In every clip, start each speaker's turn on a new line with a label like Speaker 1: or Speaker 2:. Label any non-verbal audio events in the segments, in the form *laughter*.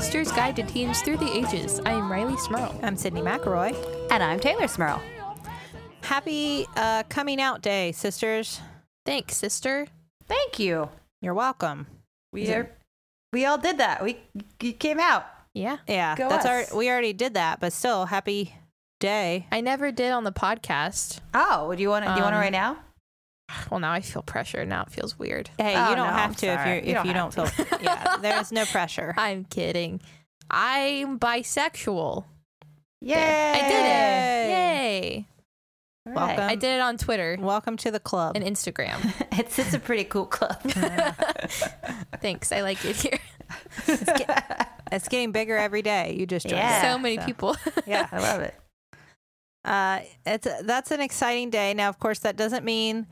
Speaker 1: sister's guide to teens through the ages. I am Rileigh Smirl.
Speaker 2: I'm Sydnee McElroy.
Speaker 3: And I'm Teylor Smirl.
Speaker 2: Happy uh, coming out day, sisters.
Speaker 1: Thanks, sister.
Speaker 3: Thank you.
Speaker 2: You're welcome.
Speaker 3: We are, we all did that. We you came out.
Speaker 1: Yeah.
Speaker 2: Yeah,
Speaker 3: Go
Speaker 2: that's
Speaker 3: us.
Speaker 2: our. We already did that, but still, happy day.
Speaker 1: I never did on the podcast.
Speaker 3: Oh, do you want to? do you want to
Speaker 1: Um,
Speaker 3: right now? *sighs*
Speaker 1: Well, now I feel pressure. Now it feels weird.
Speaker 2: Hey,
Speaker 3: Oh,
Speaker 2: you don't
Speaker 3: no,
Speaker 2: have
Speaker 3: I'm
Speaker 2: to if you're
Speaker 3: You
Speaker 2: if
Speaker 3: don't
Speaker 2: you don't feel. yeah, *laughs* there's no pressure.
Speaker 1: I'm kidding. I'm bisexual.
Speaker 3: Yay!
Speaker 1: I did it. Yay.
Speaker 3: All
Speaker 2: Welcome.
Speaker 1: I did it on Twitter
Speaker 2: Welcome to the club.
Speaker 1: and Instagram. *laughs*
Speaker 3: It's it's a pretty cool club. *laughs*
Speaker 1: Thanks. I like it here.
Speaker 2: it's getting bigger every day. You just joined.
Speaker 3: Yeah.
Speaker 1: so many people.
Speaker 2: Yeah.
Speaker 3: I love it.
Speaker 2: Uh, it's that's an exciting day. Now, of course, that doesn't mean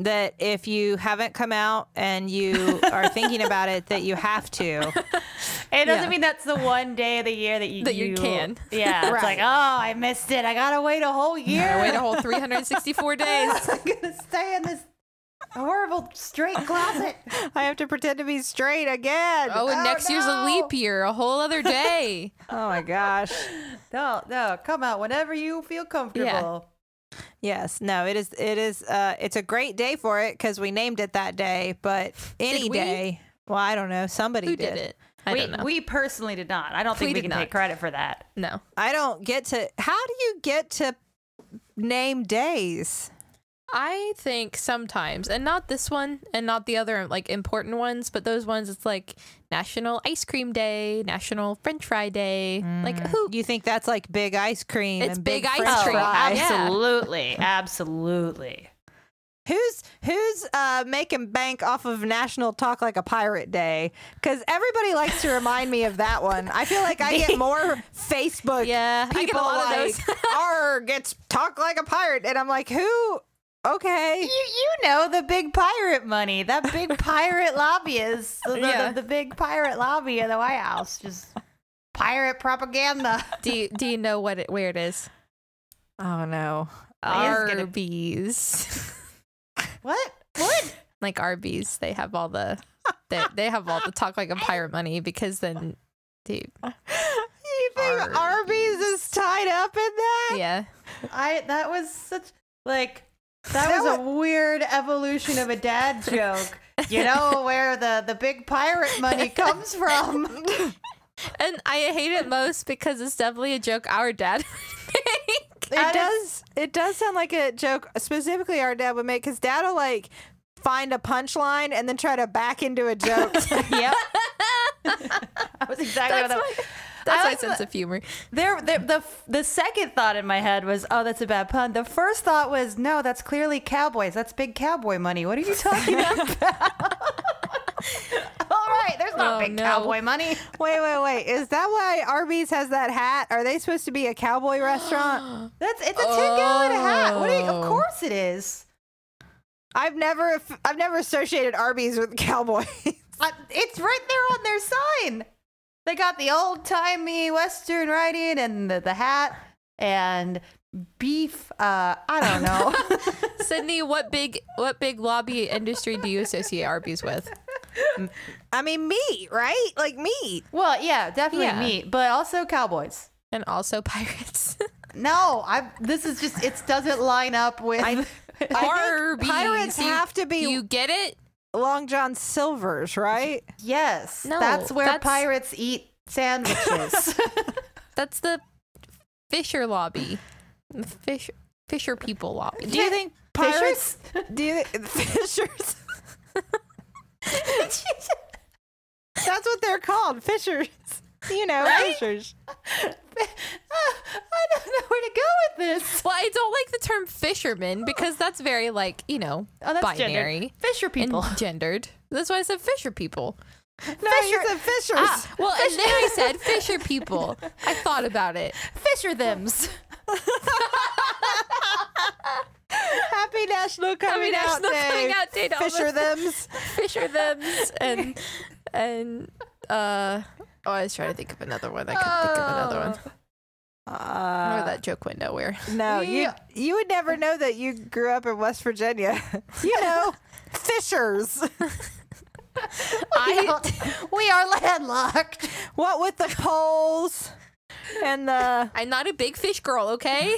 Speaker 2: that if you haven't come out and you are thinking about it, that you have to. *laughs*
Speaker 3: It doesn't
Speaker 1: Yeah.
Speaker 3: mean that's the one day of the year that you
Speaker 1: That you can.
Speaker 3: Yeah, it's like oh, I missed it. I gotta wait a whole year.
Speaker 1: Wait a whole *laughs* 364 *laughs* days.
Speaker 3: I'm gonna stay in this horrible straight closet.
Speaker 2: I have to pretend to be straight again.
Speaker 1: Oh, and oh, next year's a leap year, a whole other day.
Speaker 2: Oh my gosh.
Speaker 3: No, no, come out whenever you feel comfortable.
Speaker 2: Yes. No, it is it is uh it's a great day for it cuz we named it that day, but *sighs* any
Speaker 1: we?
Speaker 2: day. Well, I don't know. Somebody
Speaker 1: Who did it? I
Speaker 3: we,
Speaker 1: don't know.
Speaker 3: we personally did not. I don't think
Speaker 1: We
Speaker 3: we,
Speaker 1: did
Speaker 3: can take credit for that.
Speaker 1: no.
Speaker 2: I don't get to How do you get to name days?
Speaker 1: I think sometimes, and not this one, and not the other like important ones, but those ones. It's like National Ice Cream Day, National French Fry Day. Like who?
Speaker 2: You think that's like big ice cream
Speaker 1: It's
Speaker 2: and
Speaker 1: big
Speaker 2: big,
Speaker 1: ice
Speaker 2: French
Speaker 1: cream.
Speaker 2: fry?
Speaker 1: Yeah.
Speaker 3: Absolutely, absolutely.
Speaker 2: Who's who's uh, making bank off of National Talk Like a Pirate Day? Because everybody likes to remind me of that one. I feel like I get *laughs* more Facebook
Speaker 1: Yeah, I get a
Speaker 2: people
Speaker 1: lot of those.
Speaker 2: "R gets talk like a pirate," and I'm like, who? Okay,
Speaker 3: You you know the big pirate money, that big *laughs* pirate lobbyist, the, the-
Speaker 1: Yeah.
Speaker 3: the, the big pirate lobby in the White House, just pirate propaganda. *laughs*
Speaker 1: do you, do you know what it where it is?
Speaker 2: oh no,
Speaker 3: I gonna-
Speaker 1: Arby's. *laughs*
Speaker 3: What? What?
Speaker 1: like Arby's, they have all the they, they have all the talk like a pirate money because then, dude,
Speaker 2: you think
Speaker 1: Arby's.
Speaker 2: Arby's is tied up in that?
Speaker 1: yeah,
Speaker 3: I that was such like that,
Speaker 2: That
Speaker 3: was a weird evolution of a dad *laughs* joke. You know where the the big pirate money comes from.
Speaker 1: and I hate it most because it's definitely a joke our dad would *laughs* make.
Speaker 2: It
Speaker 3: That
Speaker 2: does. It does sound like a joke, specifically our dad would make, because dad will like find a punchline and then try to back into a joke. *laughs*
Speaker 3: yep. that was exactly
Speaker 1: That's
Speaker 3: what
Speaker 1: my,
Speaker 3: that
Speaker 1: that's
Speaker 3: I
Speaker 1: my sense
Speaker 3: the-
Speaker 1: of humor.
Speaker 3: There, there, the the second thought in my head was, "Oh, that's a bad pun." The first thought was, "No, that's clearly cowboys. That's big cowboy money. What are you talking *laughs* about?" *laughs* All right, there's not
Speaker 1: Oh,
Speaker 3: big
Speaker 1: no.
Speaker 3: cowboy money. *laughs*
Speaker 2: wait, wait, wait. Is that why Arby's has that hat? Are they supposed to be a cowboy restaurant? *gasps*
Speaker 3: That's it's a two gallon hat. What? Are you,
Speaker 1: Oh.
Speaker 3: of course it is.
Speaker 2: I've never, I've never associated Arby's with cowboys.
Speaker 3: Uh, it's right there on their sign. They got the old timey Western writing and the, the hat and beef. Uh, I don't know. *laughs*
Speaker 1: Sydnee, what big what big lobby industry do you associate Arby's with?
Speaker 2: I mean, meat, right? Like meat.
Speaker 3: well, yeah, definitely
Speaker 1: Yeah.
Speaker 3: meat, but also cowboys.
Speaker 1: And also pirates. *laughs*
Speaker 3: No, I. This is just it doesn't line up with. *laughs*
Speaker 1: Arby's.
Speaker 2: pirates have to be
Speaker 1: You get it?
Speaker 2: Long John Silver's, right?
Speaker 3: yes,
Speaker 1: No,
Speaker 3: that's where
Speaker 1: that's-
Speaker 3: pirates eat sandwiches. *laughs* *laughs*
Speaker 1: That's the Fisher lobby. The Fish Fisher people lobby.
Speaker 2: Do you think pirates? Do you *laughs* Fishers? That's what they're called, fishers. You know, fishers. *laughs*
Speaker 3: I don't know where to go with this.
Speaker 1: Well, I don't like the term fisherman because that's very like, you know,
Speaker 3: Oh, that's gendered.
Speaker 1: binary
Speaker 3: Fisher people.
Speaker 1: and *laughs* gendered. That's why I said fisher people.
Speaker 2: No, you said fishers.
Speaker 1: Ah, well, and then I said fisher people. I thought about it. *laughs*
Speaker 3: Fisher thems.
Speaker 2: Happy National Coming,
Speaker 1: Happy
Speaker 2: out, Day.
Speaker 1: Coming Out Day
Speaker 2: Fisher thems.
Speaker 1: Fisher thems and and uh oh, I was trying to think of another one. I couldn't think of another one. Or
Speaker 2: Uh,
Speaker 1: that joke went nowhere.
Speaker 2: no, *laughs* you you would never know that you grew up in West Virginia. *laughs* you know, fishers. *laughs*
Speaker 1: I
Speaker 3: we are landlocked.
Speaker 2: What with the poles and the
Speaker 1: I'm not a big fish girl, okay?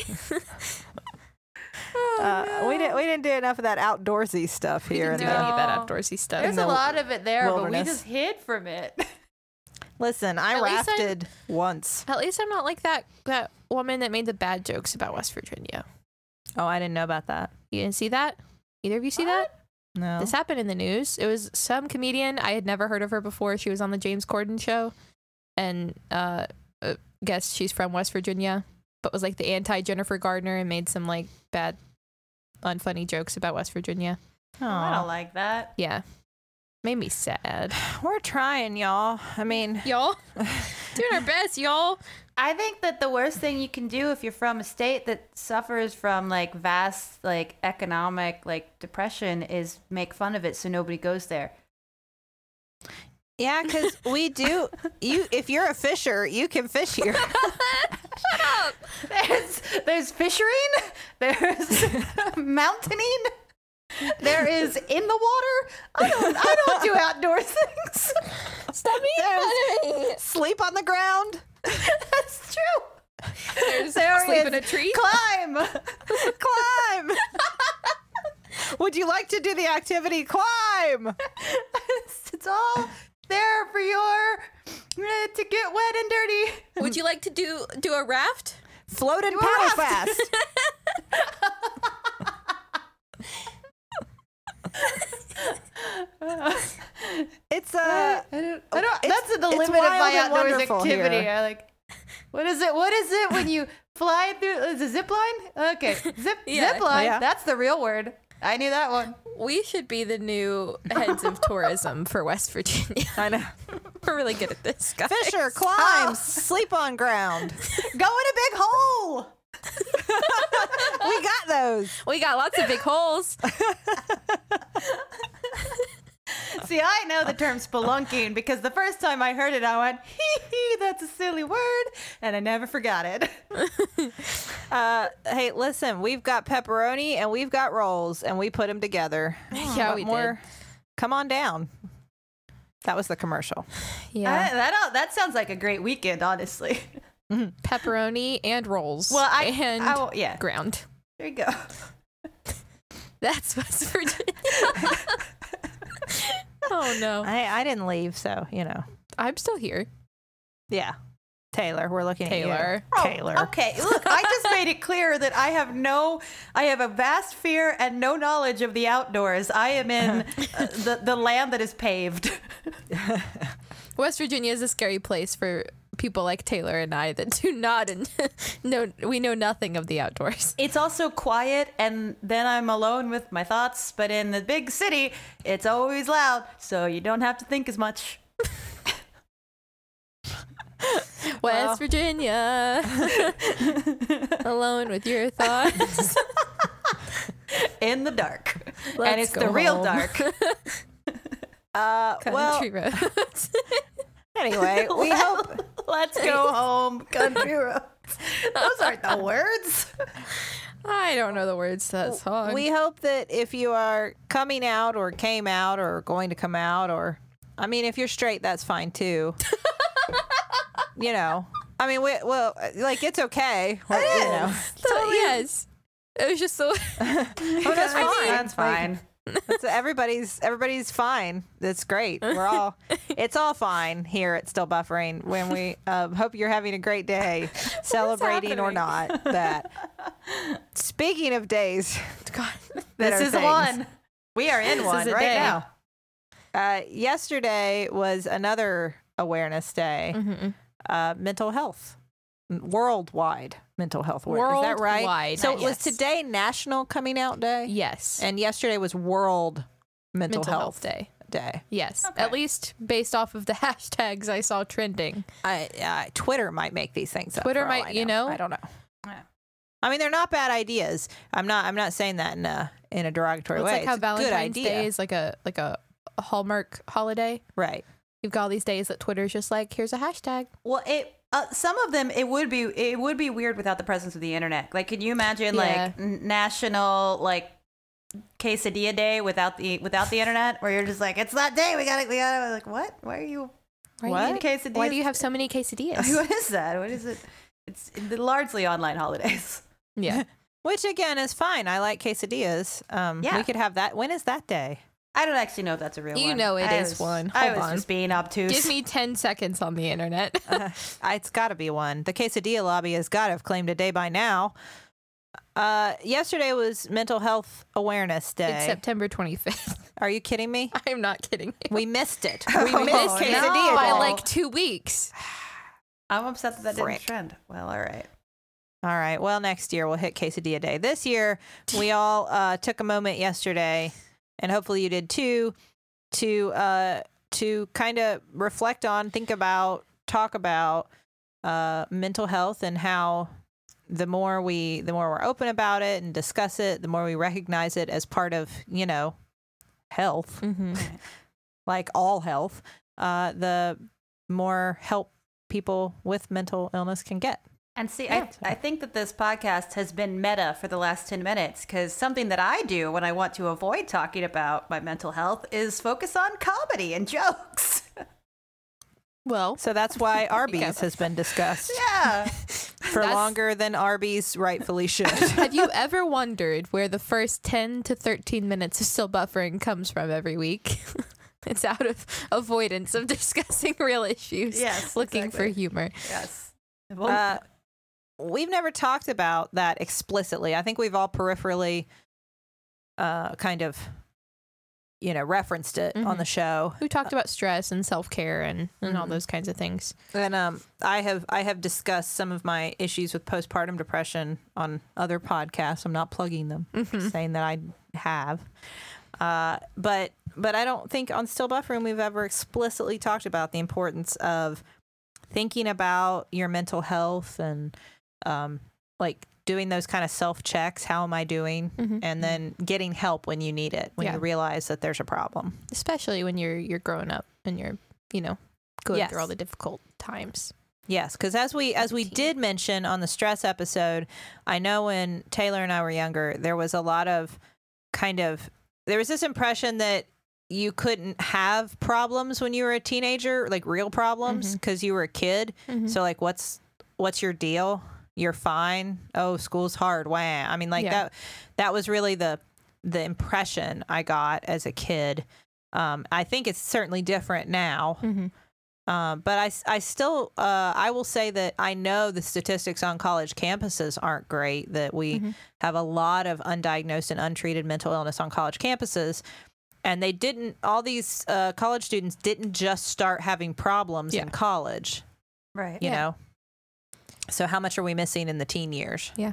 Speaker 2: uh, we didn't we didn't do enough of that outdoorsy stuff here. in
Speaker 1: do
Speaker 2: the-
Speaker 1: any of that outdoorsy stuff.
Speaker 3: There's
Speaker 2: the
Speaker 3: a lot of it there, but we just hid from it.
Speaker 2: Listen, I
Speaker 1: At
Speaker 2: rafted once.
Speaker 1: At least I'm not like that that woman that made the bad jokes about West Virginia.
Speaker 2: Oh, I didn't know about that.
Speaker 1: You didn't see that? Either of you see that?
Speaker 2: No.
Speaker 1: This happened in the news. It was some comedian. I had never heard of her before. She was on the James Corden show. And uh, uh guess she's from West Virginia, but was like the anti Jennifer Garner and made some like bad, unfunny jokes about West Virginia.
Speaker 3: Oh,
Speaker 2: I
Speaker 3: don't like that.
Speaker 1: Yeah. Made me sad. *sighs*
Speaker 2: We're trying, y'all. I mean,
Speaker 1: Y'all *laughs* doing our best, y'all.
Speaker 3: I think that the worst thing you can do if you're from a state that suffers from like vast like economic like depression is make fun of it so nobody goes there.
Speaker 2: yeah, because *laughs* we do. You, if you're a fisher, you can fish here. *laughs*
Speaker 1: Shut up.
Speaker 3: There's there's fishing, there's mountaining, there is in the water. I don't I don't do outdoor *laughs* things.
Speaker 1: Stop being
Speaker 2: There's-
Speaker 1: me.
Speaker 2: Sleep on the ground. *laughs*
Speaker 3: That's true.
Speaker 1: There's
Speaker 3: There
Speaker 1: sleep
Speaker 3: is
Speaker 1: in a tree.
Speaker 3: Climb. *laughs*
Speaker 2: Climb. Would you like to do the activity climb?
Speaker 3: it's, it's all there for your uh, to get wet and dirty.
Speaker 1: Would you like to do do a raft?
Speaker 2: Float and
Speaker 3: Do
Speaker 2: paddle
Speaker 3: raft.
Speaker 2: fast. It's uh,
Speaker 3: I don't, I don't, that's the limit of my outdoors activity.
Speaker 2: here.
Speaker 3: I like. What is it? What is it when you fly through? Is it zip line? Okay, zip *laughs*
Speaker 1: Yeah.
Speaker 3: zip line.
Speaker 2: Yeah.
Speaker 3: That's the real word. I knew that one.
Speaker 1: We should be the new heads of tourism for West Virginia. *laughs*
Speaker 2: I know. *laughs*
Speaker 1: We're really good at this, guys.
Speaker 2: Fisher climbs, sleep on ground.
Speaker 3: Go in a big hole. *laughs*
Speaker 2: We got those.
Speaker 1: We got lots of big holes. *laughs*
Speaker 3: See, I know the term spelunking because the first time I heard it, I went, hee hee, that's a silly word. And I never forgot it. *laughs*
Speaker 2: Uh, hey, listen, we've got pepperoni and we've got rolls, and we put them together.
Speaker 1: Yeah,
Speaker 2: What
Speaker 1: we
Speaker 2: more? Come on down. That was the commercial.
Speaker 1: Yeah.
Speaker 3: I- that, that sounds like a great weekend, honestly.
Speaker 1: Pepperoni and rolls.
Speaker 3: Well, I,
Speaker 1: and
Speaker 3: I will- yeah,
Speaker 1: ground.
Speaker 3: there you go. *laughs*
Speaker 1: That's West Virginia. *laughs* oh no.
Speaker 2: I, I didn't leave, so you know.
Speaker 1: I'm still here.
Speaker 2: Yeah, Teylor, we're looking
Speaker 1: Teylor.
Speaker 2: at you. Teylor.
Speaker 3: Oh, okay, look, I just made it clear that I have no, I have a vast fear and no knowledge of the outdoors. I am in *laughs* uh, the the land that is paved.
Speaker 1: West Virginia is a scary place for people like Teylor and I that *laughs* do not and *laughs* know we know nothing of the outdoors.
Speaker 3: It's also quiet, and then I'm alone with my thoughts. But in the big city, it's always loud, so you don't have to think as much. *laughs*
Speaker 1: West
Speaker 2: Well.
Speaker 1: Virginia. Alone with your thoughts.
Speaker 3: In the dark, and
Speaker 1: Let's
Speaker 3: it's
Speaker 1: go
Speaker 3: the real dark.
Speaker 2: Uh, well,
Speaker 1: roads.
Speaker 2: Anyway, *laughs* we hope. *laughs*
Speaker 3: Let's go home, country roads. *laughs* Those aren't the words.
Speaker 1: I don't know the words to that song.
Speaker 2: We hope that if you are coming out or came out or going to come out or I mean if you're straight that's fine too. you know. I mean we well like it's okay. Or, you know.
Speaker 1: So, yes. It was just so
Speaker 2: Oh, that's fine.
Speaker 3: That's fine.
Speaker 2: That's, everybody's everybody's fine. That's great. We're all *laughs* it's all fine here at Still Buffering when we uh, hope you're having a great day *laughs* celebrating or not that. Speaking of days, *laughs*
Speaker 1: God.
Speaker 3: This is
Speaker 2: things.
Speaker 3: one. We are in
Speaker 1: This
Speaker 3: one right
Speaker 1: day.
Speaker 3: now.
Speaker 2: Uh, yesterday was another awareness day,
Speaker 1: Mhm.
Speaker 2: uh, mental health, worldwide mental health awareness. Is that right?
Speaker 1: Worldwide,
Speaker 2: So it was
Speaker 1: yes.
Speaker 2: today National Coming Out Day,
Speaker 1: Yes.
Speaker 2: and yesterday was World Mental,
Speaker 1: Mental
Speaker 2: Health,
Speaker 1: Health Day.
Speaker 2: Day.
Speaker 1: Yes.
Speaker 3: Okay.
Speaker 1: At least based off of the *laughs* hashtags I saw trending.
Speaker 2: I, uh, Twitter might make these things up.
Speaker 1: Twitter
Speaker 2: for
Speaker 1: might-
Speaker 2: I
Speaker 1: you know?
Speaker 2: I don't know.
Speaker 3: Yeah.
Speaker 2: I mean, they're not bad ideas. I'm not. I'm not saying that in a in a derogatory
Speaker 1: It's
Speaker 2: way.
Speaker 1: like how
Speaker 2: it's a good
Speaker 1: Valentine's
Speaker 2: idea,
Speaker 1: Day is like a like a, a hallmark holiday.
Speaker 2: right?
Speaker 1: You've got all these days that Twitter's just like, here's a hashtag.
Speaker 3: Well, it uh, some of them it would be it would be weird without the presence of the internet. Like, can you imagine
Speaker 1: Yeah.
Speaker 3: like n- national like quesadilla day without the without the internet, where you're just like, it's that day. We gotta, we gotta. Like, what? Why are you?
Speaker 1: Why
Speaker 2: What?
Speaker 1: Do you,
Speaker 3: Quesadillas?
Speaker 1: why do you have so many quesadillas? *laughs*
Speaker 3: What is that? What is it? It's largely online holidays.
Speaker 1: yeah. *laughs*
Speaker 2: Which again is fine. I like quesadillas. Um,
Speaker 3: Yeah.
Speaker 2: we could have that. When is that day?
Speaker 3: I don't actually know if that's a real one.
Speaker 1: You
Speaker 3: one.
Speaker 1: know it
Speaker 3: I
Speaker 1: is
Speaker 3: was-
Speaker 1: one.
Speaker 3: I
Speaker 1: Hold
Speaker 3: was
Speaker 1: on.
Speaker 3: just being obtuse.
Speaker 1: Give me 10 seconds on the internet. *laughs*
Speaker 2: Uh, it's got to be one. The quesadilla lobby has got to have claimed a day by now. Uh, yesterday was Mental Health Awareness Day.
Speaker 1: it's September 25th. *laughs*
Speaker 2: Are you kidding me? *laughs*
Speaker 1: I'm not kidding you.
Speaker 2: We missed it.
Speaker 3: Oh,
Speaker 2: We missed
Speaker 3: no.
Speaker 2: quesadilla
Speaker 1: By
Speaker 2: day. *sighs*
Speaker 1: like two weeks.
Speaker 3: I'm upset that that
Speaker 2: Frick.
Speaker 3: didn't trend. Well, all right.
Speaker 2: All right. Well, next year we'll hit quesadilla day. This year we all uh, took a moment yesterday, and hopefully you did too, to uh, to kind of reflect on, think about, talk about uh, mental health and how the more we the more we're open about it and discuss it, the more we recognize it as part of you know health,
Speaker 1: Mm-hmm. *laughs*
Speaker 2: like all health, uh, the more help people with mental illness can get.
Speaker 3: And see,
Speaker 2: Yeah.
Speaker 3: I, I think that this podcast has been meta for the last 10 minutes because something that I do when I want to avoid talking about my mental health is focus on comedy and jokes. *laughs*
Speaker 1: Well,
Speaker 2: So that's why *laughs*
Speaker 1: Yeah.
Speaker 2: Arby's has been discussed
Speaker 3: yeah. *laughs*
Speaker 2: for
Speaker 1: That's-
Speaker 2: longer than Arby's rightfully should.
Speaker 1: have you ever wondered where the first 10 to 13 minutes of still buffering comes from every week? it's out of avoidance of discussing real issues.
Speaker 3: Yes,
Speaker 1: Looking
Speaker 3: exactly.
Speaker 1: for humor.
Speaker 3: Yes. Well,
Speaker 2: uh, we've never talked about that explicitly. I think we've all peripherally uh, kind of, you know, referenced it on
Speaker 1: Mhm.
Speaker 2: the show.
Speaker 1: We talked about stress and self care and, and all
Speaker 2: Mhm.
Speaker 1: those kinds of things.
Speaker 2: And um, I have I have discussed some of my issues with postpartum depression on other podcasts. I'm not plugging them,
Speaker 1: Mhm.
Speaker 2: saying that I have. Uh, but but I don't think on Still Buffering we've ever explicitly talked about the importance of thinking about your mental health and um, like doing those kind of self checks. How am I doing?
Speaker 1: Mhm.
Speaker 2: And then getting help when you need it, when
Speaker 1: Yeah.
Speaker 2: you realize that there's a problem.
Speaker 1: Especially when you're you're growing up and you're, you know, going
Speaker 2: Yes.
Speaker 1: through all the difficult times.
Speaker 2: Yes, because as we as we did mention on the stress episode, I know when Teylor and I were younger, there was a lot of kind of there was this impression that you couldn't have problems when you were a teenager, like real problems, because you were a kid.
Speaker 1: Mhm.
Speaker 2: So like, what's what's your deal? You're fine. Oh, school's hard. Wah. I mean, like
Speaker 1: Yeah.
Speaker 2: that. That was really the the impression I got as a kid. Um, I think it's certainly different now.
Speaker 1: Mhm.
Speaker 2: Um, but I, I still, uh, I will say that I know the statistics on college campuses aren't great, that we
Speaker 1: Mhm.
Speaker 2: have a lot of undiagnosed and untreated mental illness on college campuses. And they didn't, all these uh, college students didn't just start having problems
Speaker 1: Yeah.
Speaker 2: in college,
Speaker 3: right.
Speaker 2: you
Speaker 1: Yeah.
Speaker 2: know? So, how much are we missing in the teen years? Yeah.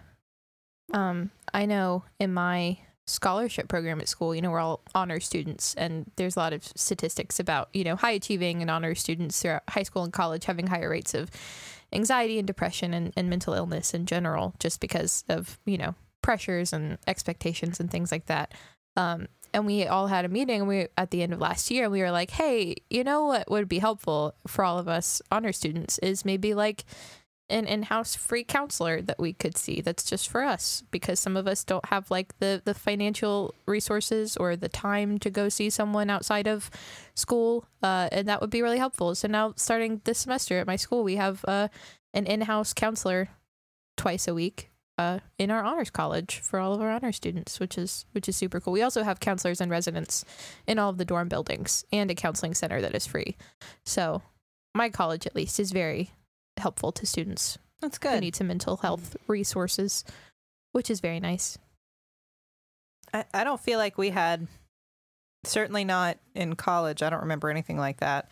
Speaker 1: Um, I know in my scholarship program at school, you know, we're all honor students, and there's a lot of statistics about, you know, high achieving and honor students throughout high school and college having higher rates of anxiety and depression and, and mental illness in general, just because of, you know, pressures and expectations and things like that. Um, and we all had a meeting and we at the end of last year and we were like, hey, you know what would be helpful for all of us honor students is maybe like an in-house free counselor that we could see that's just for us because some of us don't have like the the financial resources or the time to go see someone outside of school uh, and that would be really helpful. So now starting this semester at my school we have uh, an in-house counselor twice a week uh, in our honors college for all of our honor students which is which is super cool. We also have counselors and residents in all of the dorm buildings and a counseling center that is free. So my college at least is very helpful to students
Speaker 2: That's good.
Speaker 1: who need some mental health resources, which is very nice.
Speaker 2: I, I don't feel like we had, certainly not in college. I don't remember anything like that.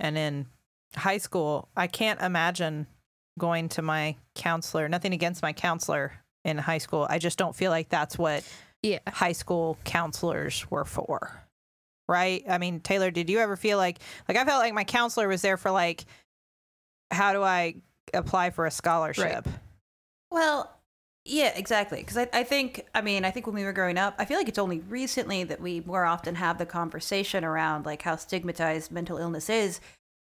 Speaker 2: And in high school, I can't imagine going to my counselor. Nothing against my counselor in high school. I just don't feel like that's what
Speaker 1: Yeah.
Speaker 2: high school counselors were for. Right? I mean, Teylor, did you ever feel like like I felt like my counselor was there for like how do I apply for a scholarship?
Speaker 3: Well, yeah, exactly. Because I, I think, I mean, I think when we were growing up, I feel like it's only recently that we more often have the conversation around like how stigmatized mental illness is.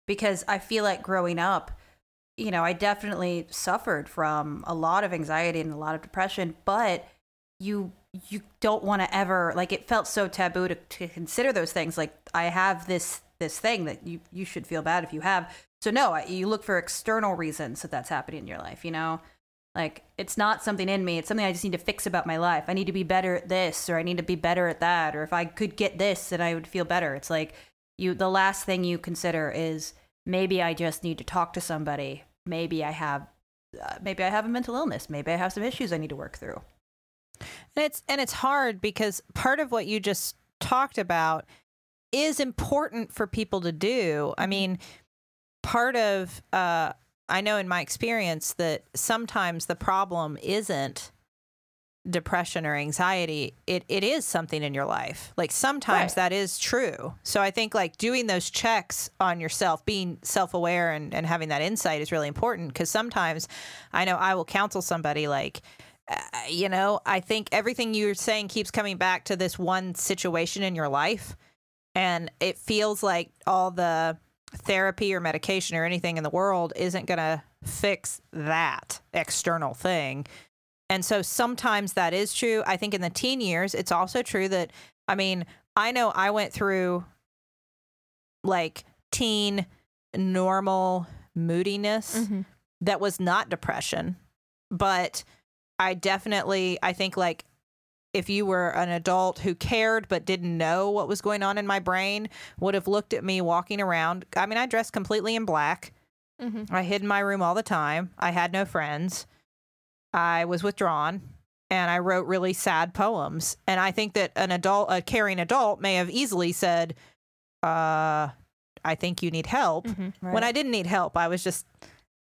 Speaker 3: Because I feel like growing up, you know, I definitely suffered from a lot of anxiety and a lot of depression, but you you don't want to ever like it felt so taboo to, to consider those things like i have this this thing that you you should feel bad if you have. So no you look for external reasons that that's happening in your life you know? Like it's not something in me it's something i just need to fix about my life. I need to be better at this or i need to be better at that or if i could get this then i would feel better. It's like you the last thing you consider is maybe i just need to talk to somebody. Maybe i have uh, maybe i have a mental illness. Maybe i have some issues i need to work through.
Speaker 2: And it's and it's hard because part of what you just talked about is important for people to do. I mean, part of uh I know in my experience that sometimes the problem isn't depression or anxiety. It it is something in your life. Like sometimes
Speaker 3: Right.
Speaker 2: that is true. So I think like doing those checks on yourself, being self-aware and, and having that insight is really important because sometimes I know I will counsel somebody like uh, you know, I think everything you're saying keeps coming back to this one situation in your life. And it feels like all the therapy or medication or anything in the world isn't going to fix that external thing. And so sometimes that is true. I think in the teen years, it's also true that, I mean, I know I went through like teen normal moodiness
Speaker 1: Mm-hmm.
Speaker 2: that was not depression, but I definitely I think like if you were an adult who cared but didn't know what was going on in my brain, would have looked at me walking around. I mean, I dressed completely in black.
Speaker 1: Mm-hmm.
Speaker 2: I hid in my room all the time. I had no friends. I was withdrawn and I wrote really sad poems. And I think that an adult, a caring adult, may have easily said, uh, I think you need help.
Speaker 1: Mm-hmm.
Speaker 2: When I didn't need help, I was just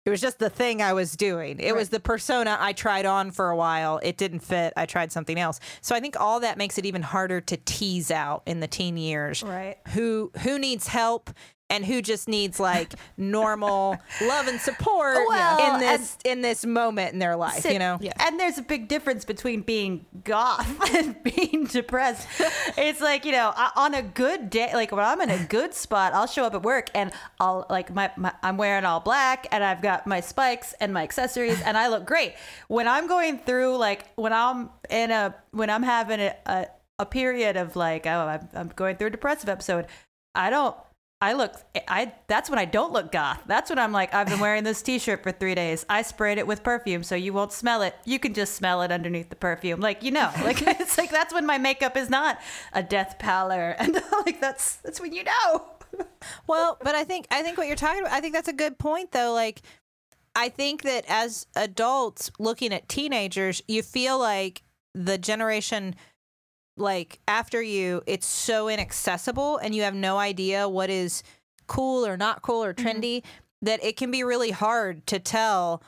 Speaker 2: it was just the thing I was doing. It was the persona I tried on for a while. It didn't fit. I tried something else. So I think all that makes it even harder to tease out in the teen years.
Speaker 3: right
Speaker 2: Who who needs help and who just needs like normal love and support *laughs*
Speaker 3: Well,
Speaker 2: in this in this moment in their life,
Speaker 3: Sit-
Speaker 2: you know?
Speaker 1: Yeah.
Speaker 3: And there's a big difference between being goth *laughs* and being depressed. it's like, you know, I, on a good day, like when I'm in a good spot, I'll show up at work and I'll like my, my I'm wearing all black and I've got my spikes and my accessories and I look great. When I'm going through like when I'm in a when I'm having a a, a period of like, oh, I'm, I'm going through a depressive episode, I don't I look I that's when I don't look goth. That's when I'm like I've been wearing this t-shirt for 3 days. I sprayed it with perfume so you won't smell it. You can just smell it underneath the perfume. Like, you know, like *laughs* it's like that's when my makeup is not a death pallor *laughs* and like that's that's when you know. *laughs*
Speaker 2: Well, but I think I think what you're talking about, I think that's a good point though. Like I think that as adults looking at teenagers, you feel like the generation like after you, it's so inaccessible and you have no idea what is cool or not cool or mm-hmm. trendy that it can be really hard to tell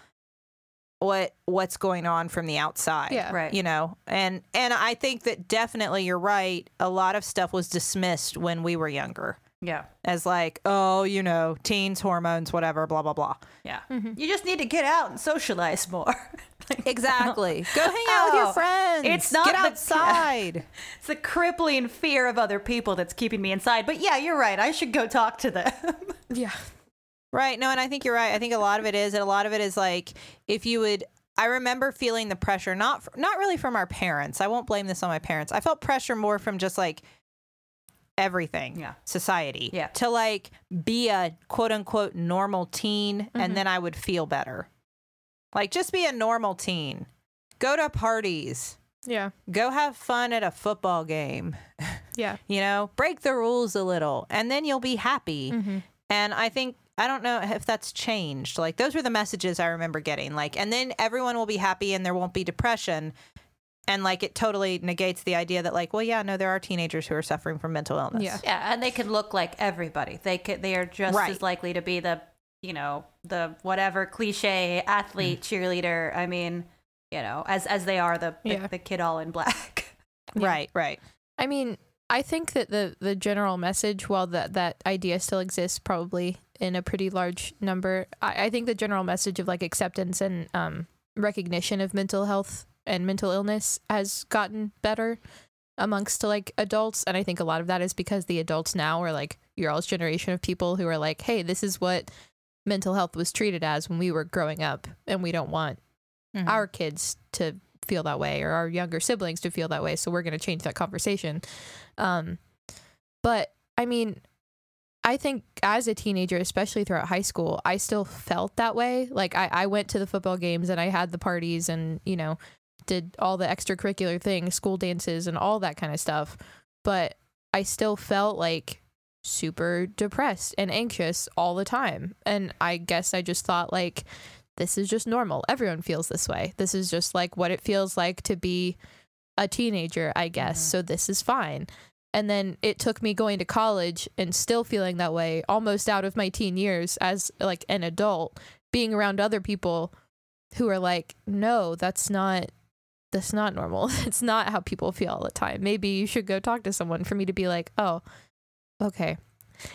Speaker 2: what what's going on from the outside
Speaker 1: Yeah.
Speaker 3: Right.
Speaker 2: you know and and i think that definitely you're right a lot of stuff was dismissed when we were younger
Speaker 3: Yeah.
Speaker 2: as like, oh, you know, teens, hormones, whatever, blah blah blah.
Speaker 3: Yeah. Mm-hmm. You just need to get out and socialize more. *laughs* Like, *laughs*
Speaker 2: Exactly. Go hang out with your
Speaker 3: Oh,
Speaker 2: friends.
Speaker 3: it's not
Speaker 2: get
Speaker 3: the-
Speaker 2: outside. *laughs*
Speaker 3: It's the crippling fear of other people that's keeping me inside. But yeah, you're right. I should go talk to them. *laughs*
Speaker 1: Yeah.
Speaker 2: right. No, and I think you're right. I think a lot of it is, and a lot of it is like if you would. I remember feeling the pressure, not not really from our parents. I won't blame this on my parents. I felt pressure more from just like everything,
Speaker 3: Yeah.
Speaker 2: society,
Speaker 3: Yeah.
Speaker 2: to like be a quote unquote normal teen,
Speaker 3: Mm-hmm.
Speaker 2: and then I would feel better. Like just be a normal teen. Go to parties.
Speaker 1: Yeah.
Speaker 2: Go have fun at a football game. *laughs*
Speaker 1: Yeah.
Speaker 2: you know, break the rules a little, and then you'll be happy.
Speaker 1: Mm-hmm.
Speaker 2: And I think I don't know if that's changed. Like those were the messages I remember getting. Like, and then everyone will be happy and there won't be depression. And like it totally negates the idea that like, well, yeah, no, there are teenagers who are suffering from mental illness.
Speaker 1: Yeah.
Speaker 3: Yeah, and they can look like everybody. They could, they are just
Speaker 2: Right.
Speaker 3: as likely to be the, you know, the whatever cliche athlete,
Speaker 2: Mm.
Speaker 3: cheerleader. I mean, you know, as as they are the the,
Speaker 1: Yeah.
Speaker 3: the kid all in black. *laughs*
Speaker 2: Right. Right.
Speaker 1: I mean, I think that the the general message, while that that idea still exists, probably in a pretty large number, I, I think the general message of like acceptance and um, recognition of mental health and mental illness has gotten better amongst like adults, and I think a lot of that is because the adults now are like your all's generation of people who are like, hey, this is what mental health was treated as when we were growing up, and we don't want
Speaker 2: Mhm.
Speaker 1: our kids to feel that way or our younger siblings to feel that way. So we're going to change that conversation. Um, but I mean, I think as a teenager, especially throughout high school, I still felt that way. Like I, I went to the football games and I had the parties and, you know, did all the extracurricular things, school dances and all that kind of stuff. But I still felt like super depressed and anxious all the time. And I guess I just thought like this is just normal. Everyone feels this way. This is just like what it feels like to be a teenager, I guess.
Speaker 2: Mhm.
Speaker 1: So this is fine. And then it took me going to college and still feeling that way almost out of my teen years as like an adult, being around other people who are like, no, that's not that's not normal. *laughs* It's not how people feel all the time. Maybe you should go talk to someone for me to be like, oh, okay.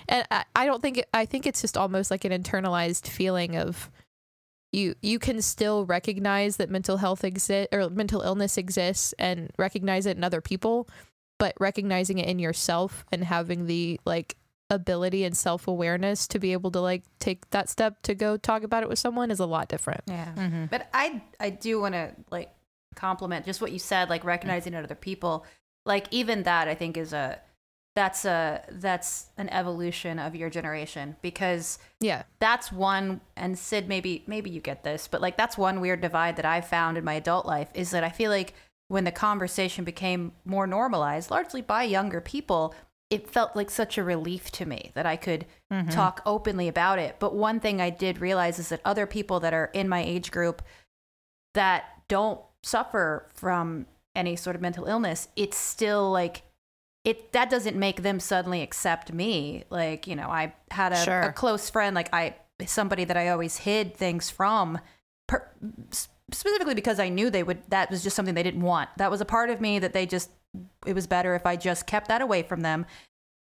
Speaker 1: And I, I don't think I think it's just almost like an internalized feeling of you you can still recognize that mental health exist or mental illness exists and recognize it in other people, but recognizing it in yourself and having the like ability and self-awareness to be able to like take that step to go talk about it with someone is a lot different.
Speaker 3: Yeah.
Speaker 2: Mm-hmm.
Speaker 3: But I I do want to like compliment just what you said, like recognizing other people. Like even that, I think is a that's a that's an evolution of your generation because
Speaker 1: Yeah.
Speaker 3: that's one. And Sid, maybe maybe you get this, but like that's one weird divide that I've found in my adult life is that I feel like when the conversation became more normalized, largely by younger people, it felt like such a relief to me that I could
Speaker 2: Mm-hmm.
Speaker 3: talk openly about it. But one thing I did realize is that other people that are in my age group that don't suffer from any sort of mental illness, it's still like it that doesn't make them suddenly accept me. Like, you know, I had a,
Speaker 2: Sure.
Speaker 3: a close friend, like I somebody that I always hid things from per, specifically because I knew they would that was just something they didn't want. That was a part of me that they just it was better if I just kept that away from them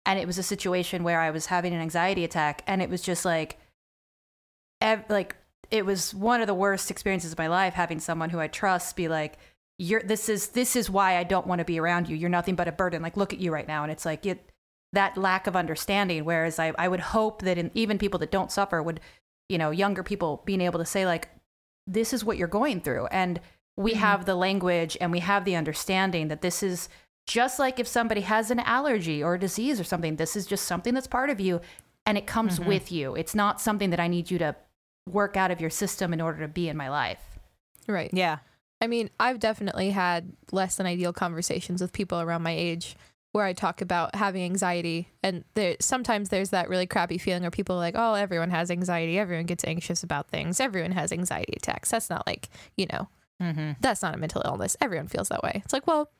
Speaker 3: and it was a situation where I was having an anxiety attack, and it was just like, ev- like it was one of the worst experiences of my life having someone who I trust be like, "You're this is this is why I don't want to be around you. You're nothing but a burden. Like look at you right now." And it's like it that lack of understanding. Whereas I I would hope that in, even people that don't suffer would, you know, younger people being able to say like, "This is what you're going through," and we
Speaker 1: Mhm.
Speaker 3: have the language and we have the understanding that this is just like if somebody has an allergy or a disease or something, this is just something that's part of you and it comes
Speaker 2: Mhm.
Speaker 3: with you. It's not something that I need you to work out of your system in order to be in my life.
Speaker 1: Right.
Speaker 2: Yeah.
Speaker 1: I mean, I've definitely had less than ideal conversations with people around my age where I talk about having anxiety, and there sometimes there's that really crappy feeling where people are like, "Oh, everyone has anxiety. Everyone gets anxious about things. Everyone has anxiety attacks." That's not like you know,
Speaker 2: Mm-hmm.
Speaker 1: that's not a mental illness. Everyone feels that way. It's like, well,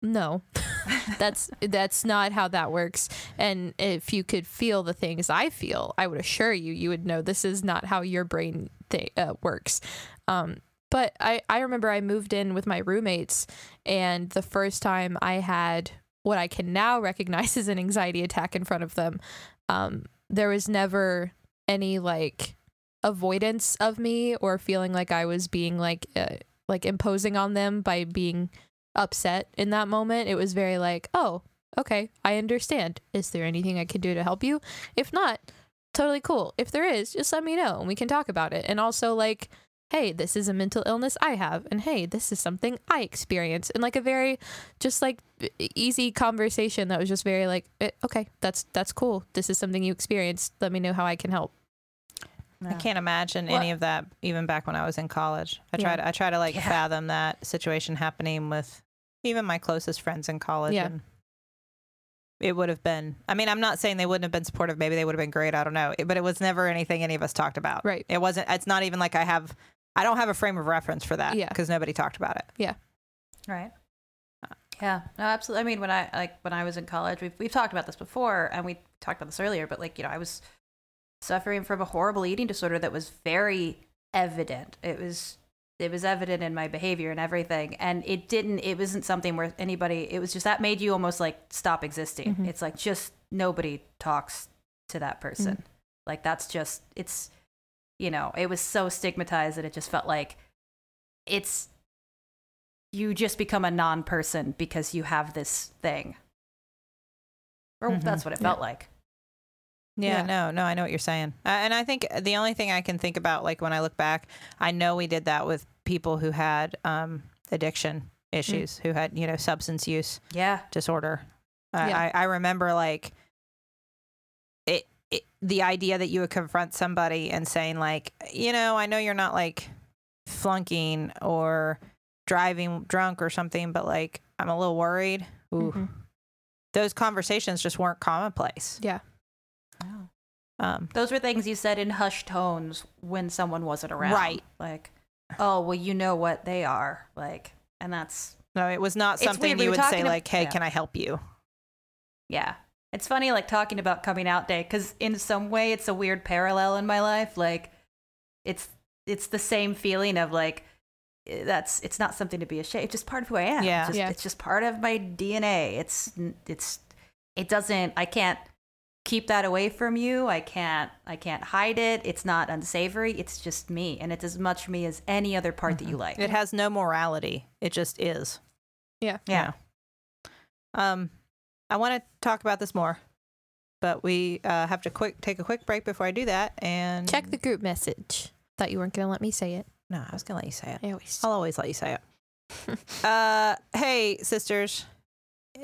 Speaker 1: no, *laughs* that's that's not how that works. And if you could feel the things I feel, I would assure you, you would know this is not how your brain th- uh, works. Um, but I, I remember I moved in with my roommates, and the first time I had what I can now recognize *laughs* as an anxiety attack in front of them, um, there was never any like avoidance of me or feeling like I was being like uh, like imposing on them by being upset in that moment. It was very like, oh, okay, I understand. Is there anything I can do to help you? If not, totally cool. If there is, just let me know and we can talk about it. And also like, hey, this is a mental illness I have, and hey, this is something I experience, and like a very just like easy conversation that was just very like, eh, okay, that's that's cool. This is something you experienced. Let me know how I can help.
Speaker 2: I can't imagine
Speaker 3: Well-
Speaker 2: any of that even back when I was in college. I
Speaker 1: Yeah.
Speaker 2: try to I try to like
Speaker 3: Yeah.
Speaker 2: fathom that situation happening with even my closest friends in college.
Speaker 1: Yeah.
Speaker 2: And it would have been I mean, I'm not saying they wouldn't have been supportive, maybe they would have been great, I don't know. But it was never anything any of us talked about.
Speaker 1: Right.
Speaker 2: It wasn't it's not even like I have I don't have a frame of reference for that
Speaker 1: Yeah.
Speaker 2: because nobody talked about it. Yeah.
Speaker 3: Right. Yeah. No, absolutely. I mean, when I like when I was in college, we've we've talked about this before, and we talked about this earlier. But like, you know, I was suffering from a horrible eating disorder that was very evident. It was it was evident in my behavior and everything, and it didn't. It wasn't something where anybody. It was just that made you almost like stop existing.
Speaker 1: Mhm.
Speaker 3: It's like just nobody talks to that person. Like that's just it's you know it was so stigmatized that it just felt like it's you just become a non-person because you have this thing or
Speaker 2: Mhm.
Speaker 3: that's what it felt like
Speaker 2: Yeah,
Speaker 1: Yeah.
Speaker 2: no, no, I know what you're saying. Uh, and I think the only thing I can think about, like when I look back, I know we did that with people who had um, addiction issues, who had you know substance use
Speaker 3: Yeah.
Speaker 2: disorder. I,
Speaker 1: Yeah.
Speaker 2: I, I remember like it, it, the idea that you would confront somebody and saying like, you know, I know you're not like flunking or driving drunk or something, but like I'm a little worried. Ooh,
Speaker 1: Mhm.
Speaker 2: those conversations just weren't commonplace.
Speaker 1: Yeah.
Speaker 2: Um,
Speaker 3: Those were things you said in hushed tones when someone wasn't around.
Speaker 2: Right.
Speaker 3: Like, oh, well, you know what they are. Like, and that's,
Speaker 2: no, it was not something
Speaker 3: weird, we
Speaker 2: you would say
Speaker 3: talking
Speaker 2: like, "Hey,
Speaker 3: yeah.
Speaker 2: can I help you?"
Speaker 3: yeah. It's funny, like, talking about coming out day, because in some way it's a weird parallel in my life. Like, it's, it's the same feeling of like, eh, that's, it's not something to be ashamed. It's just part of who I am.
Speaker 2: Yeah.
Speaker 3: It's just,
Speaker 1: Yeah.
Speaker 3: it's just part of my DNA. It's, it's, it doesn't, I can't keep that away from you. I can't I can't hide it. It's not unsavory. It's just me and it's as much me as any other part that you like.
Speaker 2: It has no morality. It just is.
Speaker 1: Yeah.
Speaker 3: Yeah.
Speaker 2: Um, I want to talk about this more, but we uh, have to quick take a quick break before I do that. And
Speaker 1: Check the group message. Thought you weren't gonna let me say it.
Speaker 2: No, I was gonna let you say it.
Speaker 1: I always.
Speaker 2: I'll always let you say it. *laughs* uh, hey, sisters,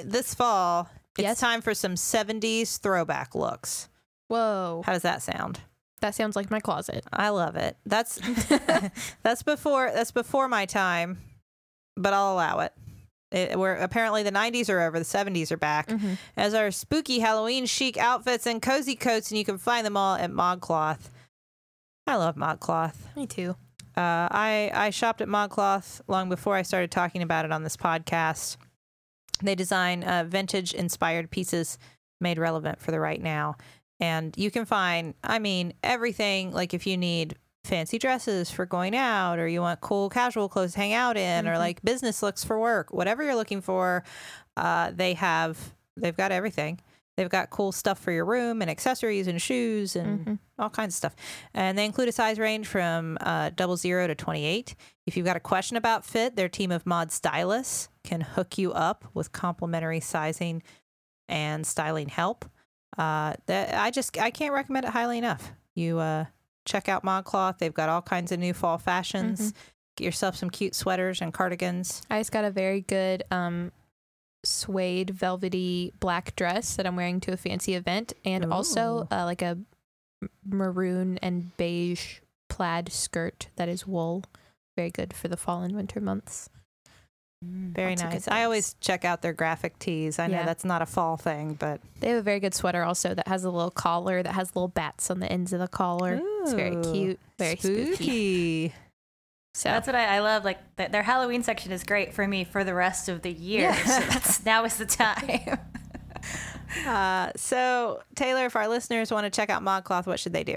Speaker 2: this fall it's
Speaker 1: Yes?
Speaker 2: time for some '70s throwback looks.
Speaker 1: Whoa,
Speaker 2: How does that sound?
Speaker 1: that sounds like my closet.
Speaker 2: I love it. That's *laughs* *laughs* that's before that's before my time, but I'll allow it. It we're apparently the 90s are over, the 70s are back.
Speaker 1: Mhm.
Speaker 2: As our spooky Halloween chic outfits and cozy coats, and you can find them all at ModCloth. I love ModCloth.
Speaker 1: Me too.
Speaker 2: Uh, I I shopped at ModCloth long before I started talking about it on this podcast. They design uh, vintage inspired pieces made relevant for the right now, and you can find I mean everything. Like if you need fancy dresses for going out, or you want cool casual clothes to hang out in, or
Speaker 1: Mhm.
Speaker 2: like business looks for work, whatever you're looking for, uh, they have they've got everything. They've got cool stuff for your room and accessories and shoes and
Speaker 1: Mhm.
Speaker 2: all kinds of stuff. And they include a size range from uh, double zero to 28. If you've got a question about fit, their team of mod stylists can hook you up with complimentary sizing and styling help. Uh, that I just I can't recommend it highly enough. You uh, check out ModCloth. They've got all kinds of new fall fashions. Get yourself some cute sweaters and cardigans.
Speaker 1: I just got a very good um, suede velvety black dress that I'm wearing to a fancy event, and also uh, like a maroon and beige plaid skirt that is wool. Very good for the fall and winter months.
Speaker 2: Very
Speaker 1: Lots
Speaker 2: nice. I always check out their graphic tees. I know that's not a fall thing, but
Speaker 1: They have a very good sweater also that has a little collar that has little bats on the ends of the collar. It's very cute, very spooky.
Speaker 2: spooky.
Speaker 1: So
Speaker 3: That's what I, I love. Like th- their Halloween section is great for me for the rest of the year.
Speaker 2: Yeah.
Speaker 3: So *laughs* that's, now is the time. *laughs*
Speaker 2: Uh, so, Teylor, if our listeners want to check out ModCloth, what should they do?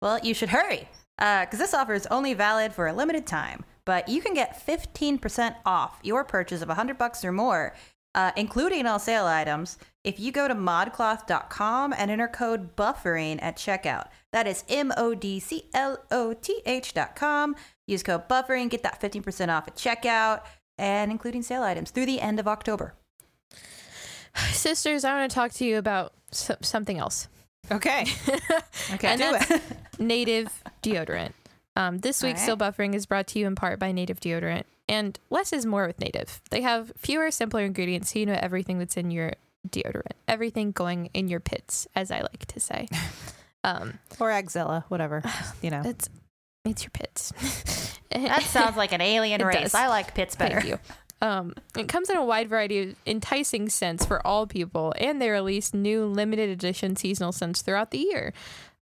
Speaker 3: well, you should hurry because this offer is only valid for a limited time. But you can get 15% off your purchase of 100 bucks or more, uh, including all sale items, if you go to modcloth.com and enter code buffering at checkout. That is M O D C L O T H.com. Use code buffering, get that 15% off at checkout, and including sale items through the end of October. *sighs*
Speaker 1: sisters, I want to talk to you about so- something else.
Speaker 2: Okay. *laughs* Okay,
Speaker 1: And
Speaker 2: do it. *laughs*
Speaker 1: native deodorant. Um, this week's
Speaker 3: right.
Speaker 1: Still Buffering is brought to you in part by Native Deodorant. And less is more with Native. They have fewer, simpler ingredients so you know everything that's in your deodorant. Everything going in your pits, as I like to say. *laughs* Um,
Speaker 2: Or Axilla, whatever. *sighs* You know.
Speaker 1: it's, it's your pits. *laughs*
Speaker 3: That sounds like an alien
Speaker 1: It
Speaker 3: race.
Speaker 1: does.
Speaker 3: I like pits better.
Speaker 1: Thank you. Um, it comes in a wide variety of enticing scents for all people, and they release new limited edition seasonal scents throughout the year.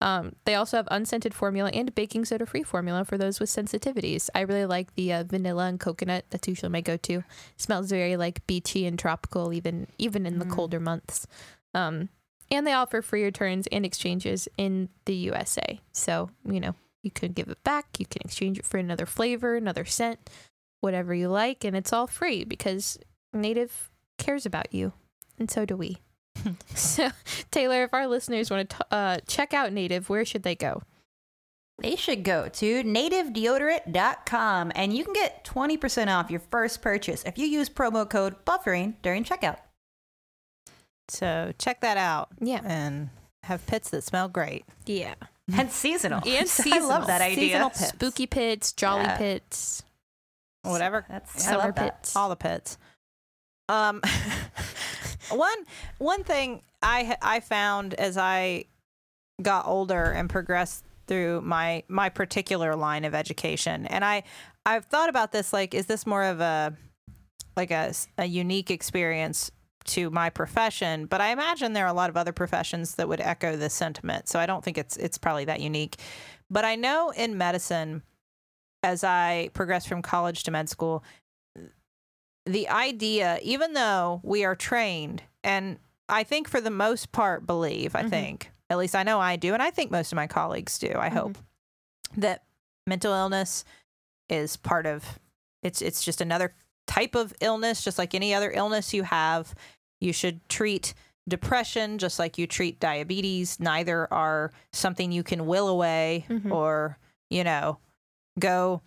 Speaker 1: Um, they also have unscented formula and baking soda free formula for those with sensitivities. I really like the uh, vanilla and coconut. That's usually my go-to. smells very like beachy and tropical, even even in the
Speaker 3: Mm.
Speaker 1: colder months. Um, and they offer free returns and exchanges in the USA. So you know you can give it back. You can exchange it for another flavor, another scent whatever you like, and it's all free because Native cares about you, and so do we. *laughs* so, Teylor, if our listeners want to uh, check out Native, where should they go?
Speaker 3: They should go to nativedeodorant.com and you can get 20% off your first purchase if you use promo code buffering during checkout.
Speaker 2: So, check that out
Speaker 1: Yeah,
Speaker 2: and have pits that smell great.
Speaker 1: yeah, *laughs*
Speaker 3: And seasonal. *laughs*
Speaker 1: and
Speaker 3: I love that idea.
Speaker 2: Seasonal pits.
Speaker 1: Spooky pits, jolly
Speaker 3: Yeah.
Speaker 1: pits.
Speaker 2: whatever.
Speaker 3: That's
Speaker 1: Summer
Speaker 3: I love that.
Speaker 2: all the pits. Um, *laughs* one one thing I I found as I got older and progressed through my my particular line of education, and I I've thought about this like, is this more of a like a, a unique experience to my profession? But I imagine there are a lot of other professions that would echo this sentiment. So I don't think it's it's probably that unique. But I know in medicine, as I progressed from college to med school, the idea, even though we are trained, and I think for the most part believe, I
Speaker 1: Mhm.
Speaker 2: think, at least I know I do, and I think most of my colleagues do, I hope, that mental illness is part of it's it's just another type of illness, just like any other illness you have. You should treat depression just like you treat diabetes. Neither are something you can will away
Speaker 1: Mhm.
Speaker 2: or, you know, go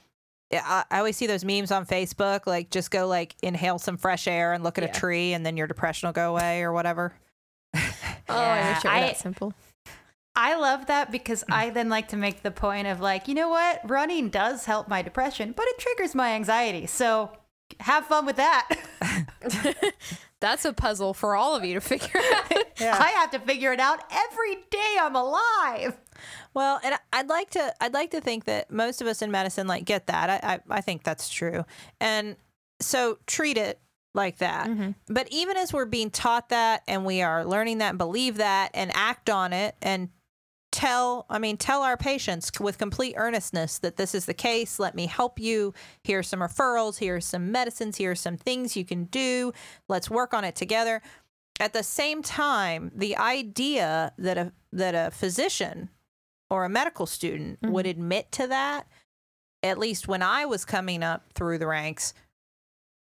Speaker 2: I, I always see those memes on Facebook, like just go like inhale some fresh air and look at
Speaker 1: Yeah.
Speaker 2: a tree and then your depression will go away or whatever. *laughs*
Speaker 1: Oh, I wish it were
Speaker 3: I-
Speaker 1: that simple.
Speaker 3: I love that because mm. I then like to make the point of like, you know what? Running does help my depression, but it triggers my anxiety. So have fun with that. *laughs* *laughs*
Speaker 1: That's a puzzle for all of you to figure out.
Speaker 3: I have to figure it out every day I'm alive.
Speaker 2: Well, and I'd like to I'd like to think that most of us in medicine like get that. I I, I think that's true. And so treat it like that.
Speaker 1: Mhm.
Speaker 2: But even as we're being taught that and we are learning that and believe that and act on it and tell I mean tell our patients with complete earnestness that this is the case, let me help you. Here's some referrals, here's some medicines, here's some things you can do. Let's work on it together. At the same time, the idea that a that a physician or a medical student
Speaker 1: Mhm.
Speaker 2: would admit to that, at least when I was coming up through the ranks,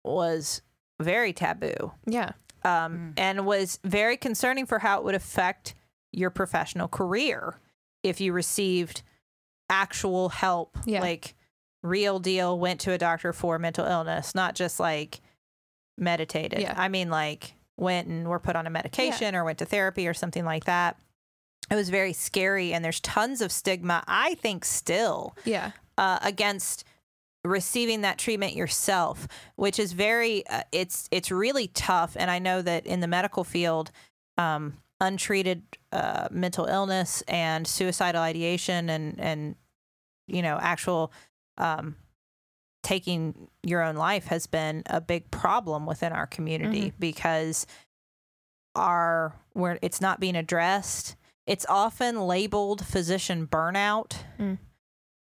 Speaker 2: was very taboo
Speaker 1: Yeah.
Speaker 2: um, and was very concerning for how it would affect your professional career if you received actual help,
Speaker 1: Yeah.
Speaker 2: like real deal, went to a doctor for mental illness, not just like meditated.
Speaker 1: Yeah.
Speaker 2: I mean, like went and were put on a medication or went to therapy or something like that. It was very scary, and there's tons of stigma, I think, still
Speaker 1: Yeah.
Speaker 2: uh, against receiving that treatment yourself, which is very uh, it's it's really tough. And I know that in the medical field, um, untreated uh, mental illness and suicidal ideation and and you know actual um, taking your own life has been a big problem within our community because our where it's not being addressed. It's often labeled physician burnout
Speaker 1: Mm.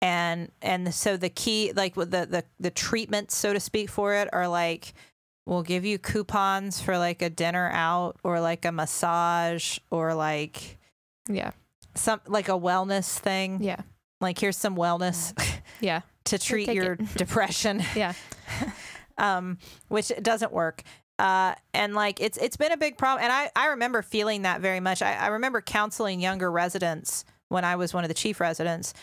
Speaker 2: and and so the key like the the the treatments so to speak for it are like we'll give you coupons for like a dinner out or like a massage or like
Speaker 1: Yeah.
Speaker 2: some like a wellness thing
Speaker 1: Yeah.
Speaker 2: like here's some wellness
Speaker 1: Yeah. *laughs*
Speaker 2: to treat your *laughs* depression
Speaker 1: Yeah. *laughs*
Speaker 2: um, which doesn't work. Uh, and like it's it's been a big problem, and I I remember feeling that very much. I, I remember counseling younger residents when I was one of the chief residents.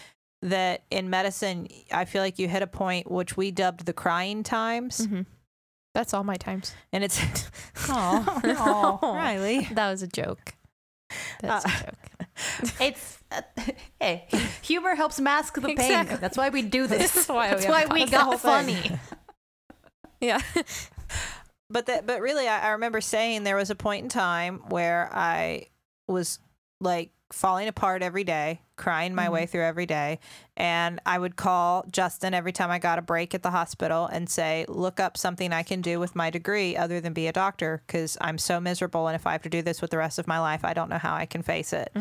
Speaker 2: That in medicine, I feel like you hit a point which we dubbed the crying times,
Speaker 1: hmm That's all my times.
Speaker 2: and it's *laughs* *laughs*
Speaker 3: Oh,
Speaker 2: no,
Speaker 3: no.
Speaker 2: Rileigh.
Speaker 1: That was a joke. That's
Speaker 2: Uh,
Speaker 1: a joke. *laughs*
Speaker 3: It's uh, hey, humor helps mask the pain.
Speaker 1: Exactly.
Speaker 3: That's why we do this.
Speaker 1: That's why we
Speaker 3: That's
Speaker 1: have
Speaker 3: why we
Speaker 1: podcast. The whole
Speaker 3: got funny.
Speaker 1: Yeah.
Speaker 2: But that but really I, I remember saying there was a point in time where I was like falling apart every day, crying my way through every day, and I would call Justin every time I got a break at the hospital and say, "Look up something I can do with my degree other than be a doctor because I'm so miserable and if I have to do this with the rest of my life, I don't know how I can face it."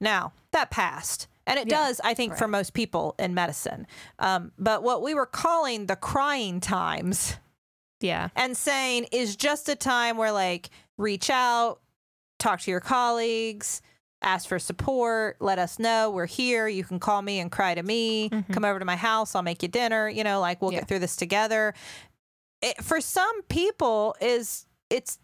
Speaker 2: Now, that passed. And it
Speaker 1: Yeah,
Speaker 2: does, I think, for most people in medicine. Um, but what we were calling the crying times
Speaker 1: Yeah.
Speaker 2: and saying is just a time where like reach out, talk to your colleagues, ask for support, let us know we're here. You can call me and cry to me. Come over to my house, I'll make you dinner. You know, like we'll
Speaker 1: Yeah.
Speaker 2: get through this together. It, for some people, is it's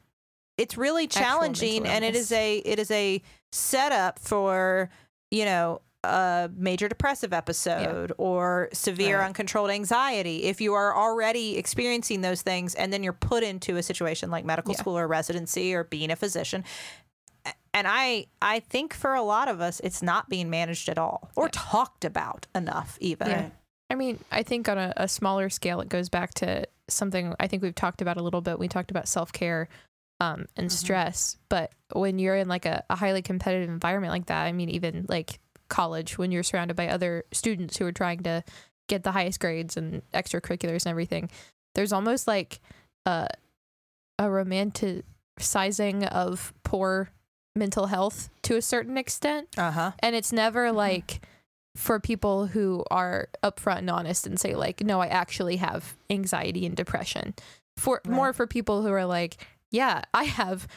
Speaker 2: it's really challenging, and it is a it is a setup for you know a major depressive episode or severe
Speaker 1: Right.
Speaker 2: uncontrolled anxiety if you are already experiencing those things and then you're put into a situation like medical
Speaker 1: Yeah.
Speaker 2: school or residency or being a physician and i i think for a lot of us it's not being managed at all or
Speaker 1: Yeah.
Speaker 2: talked about enough even
Speaker 1: Yeah. I mean, I think on a, a smaller scale, it goes back to something I think we've talked about a little bit. We talked about self care um, and
Speaker 3: Mhm.
Speaker 1: stress. But when you're in like a, a highly competitive environment like that, I mean, even like college, when you're surrounded by other students who are trying to get the highest grades and extracurriculars and everything, there's almost like a, a romanticizing of poor mental health to a certain extent
Speaker 2: Uh huh.
Speaker 1: and it's never
Speaker 3: Mhm.
Speaker 1: like for people who are upfront and honest and say like no i actually have anxiety and depression for
Speaker 3: Right.
Speaker 1: more for people who are like yeah i have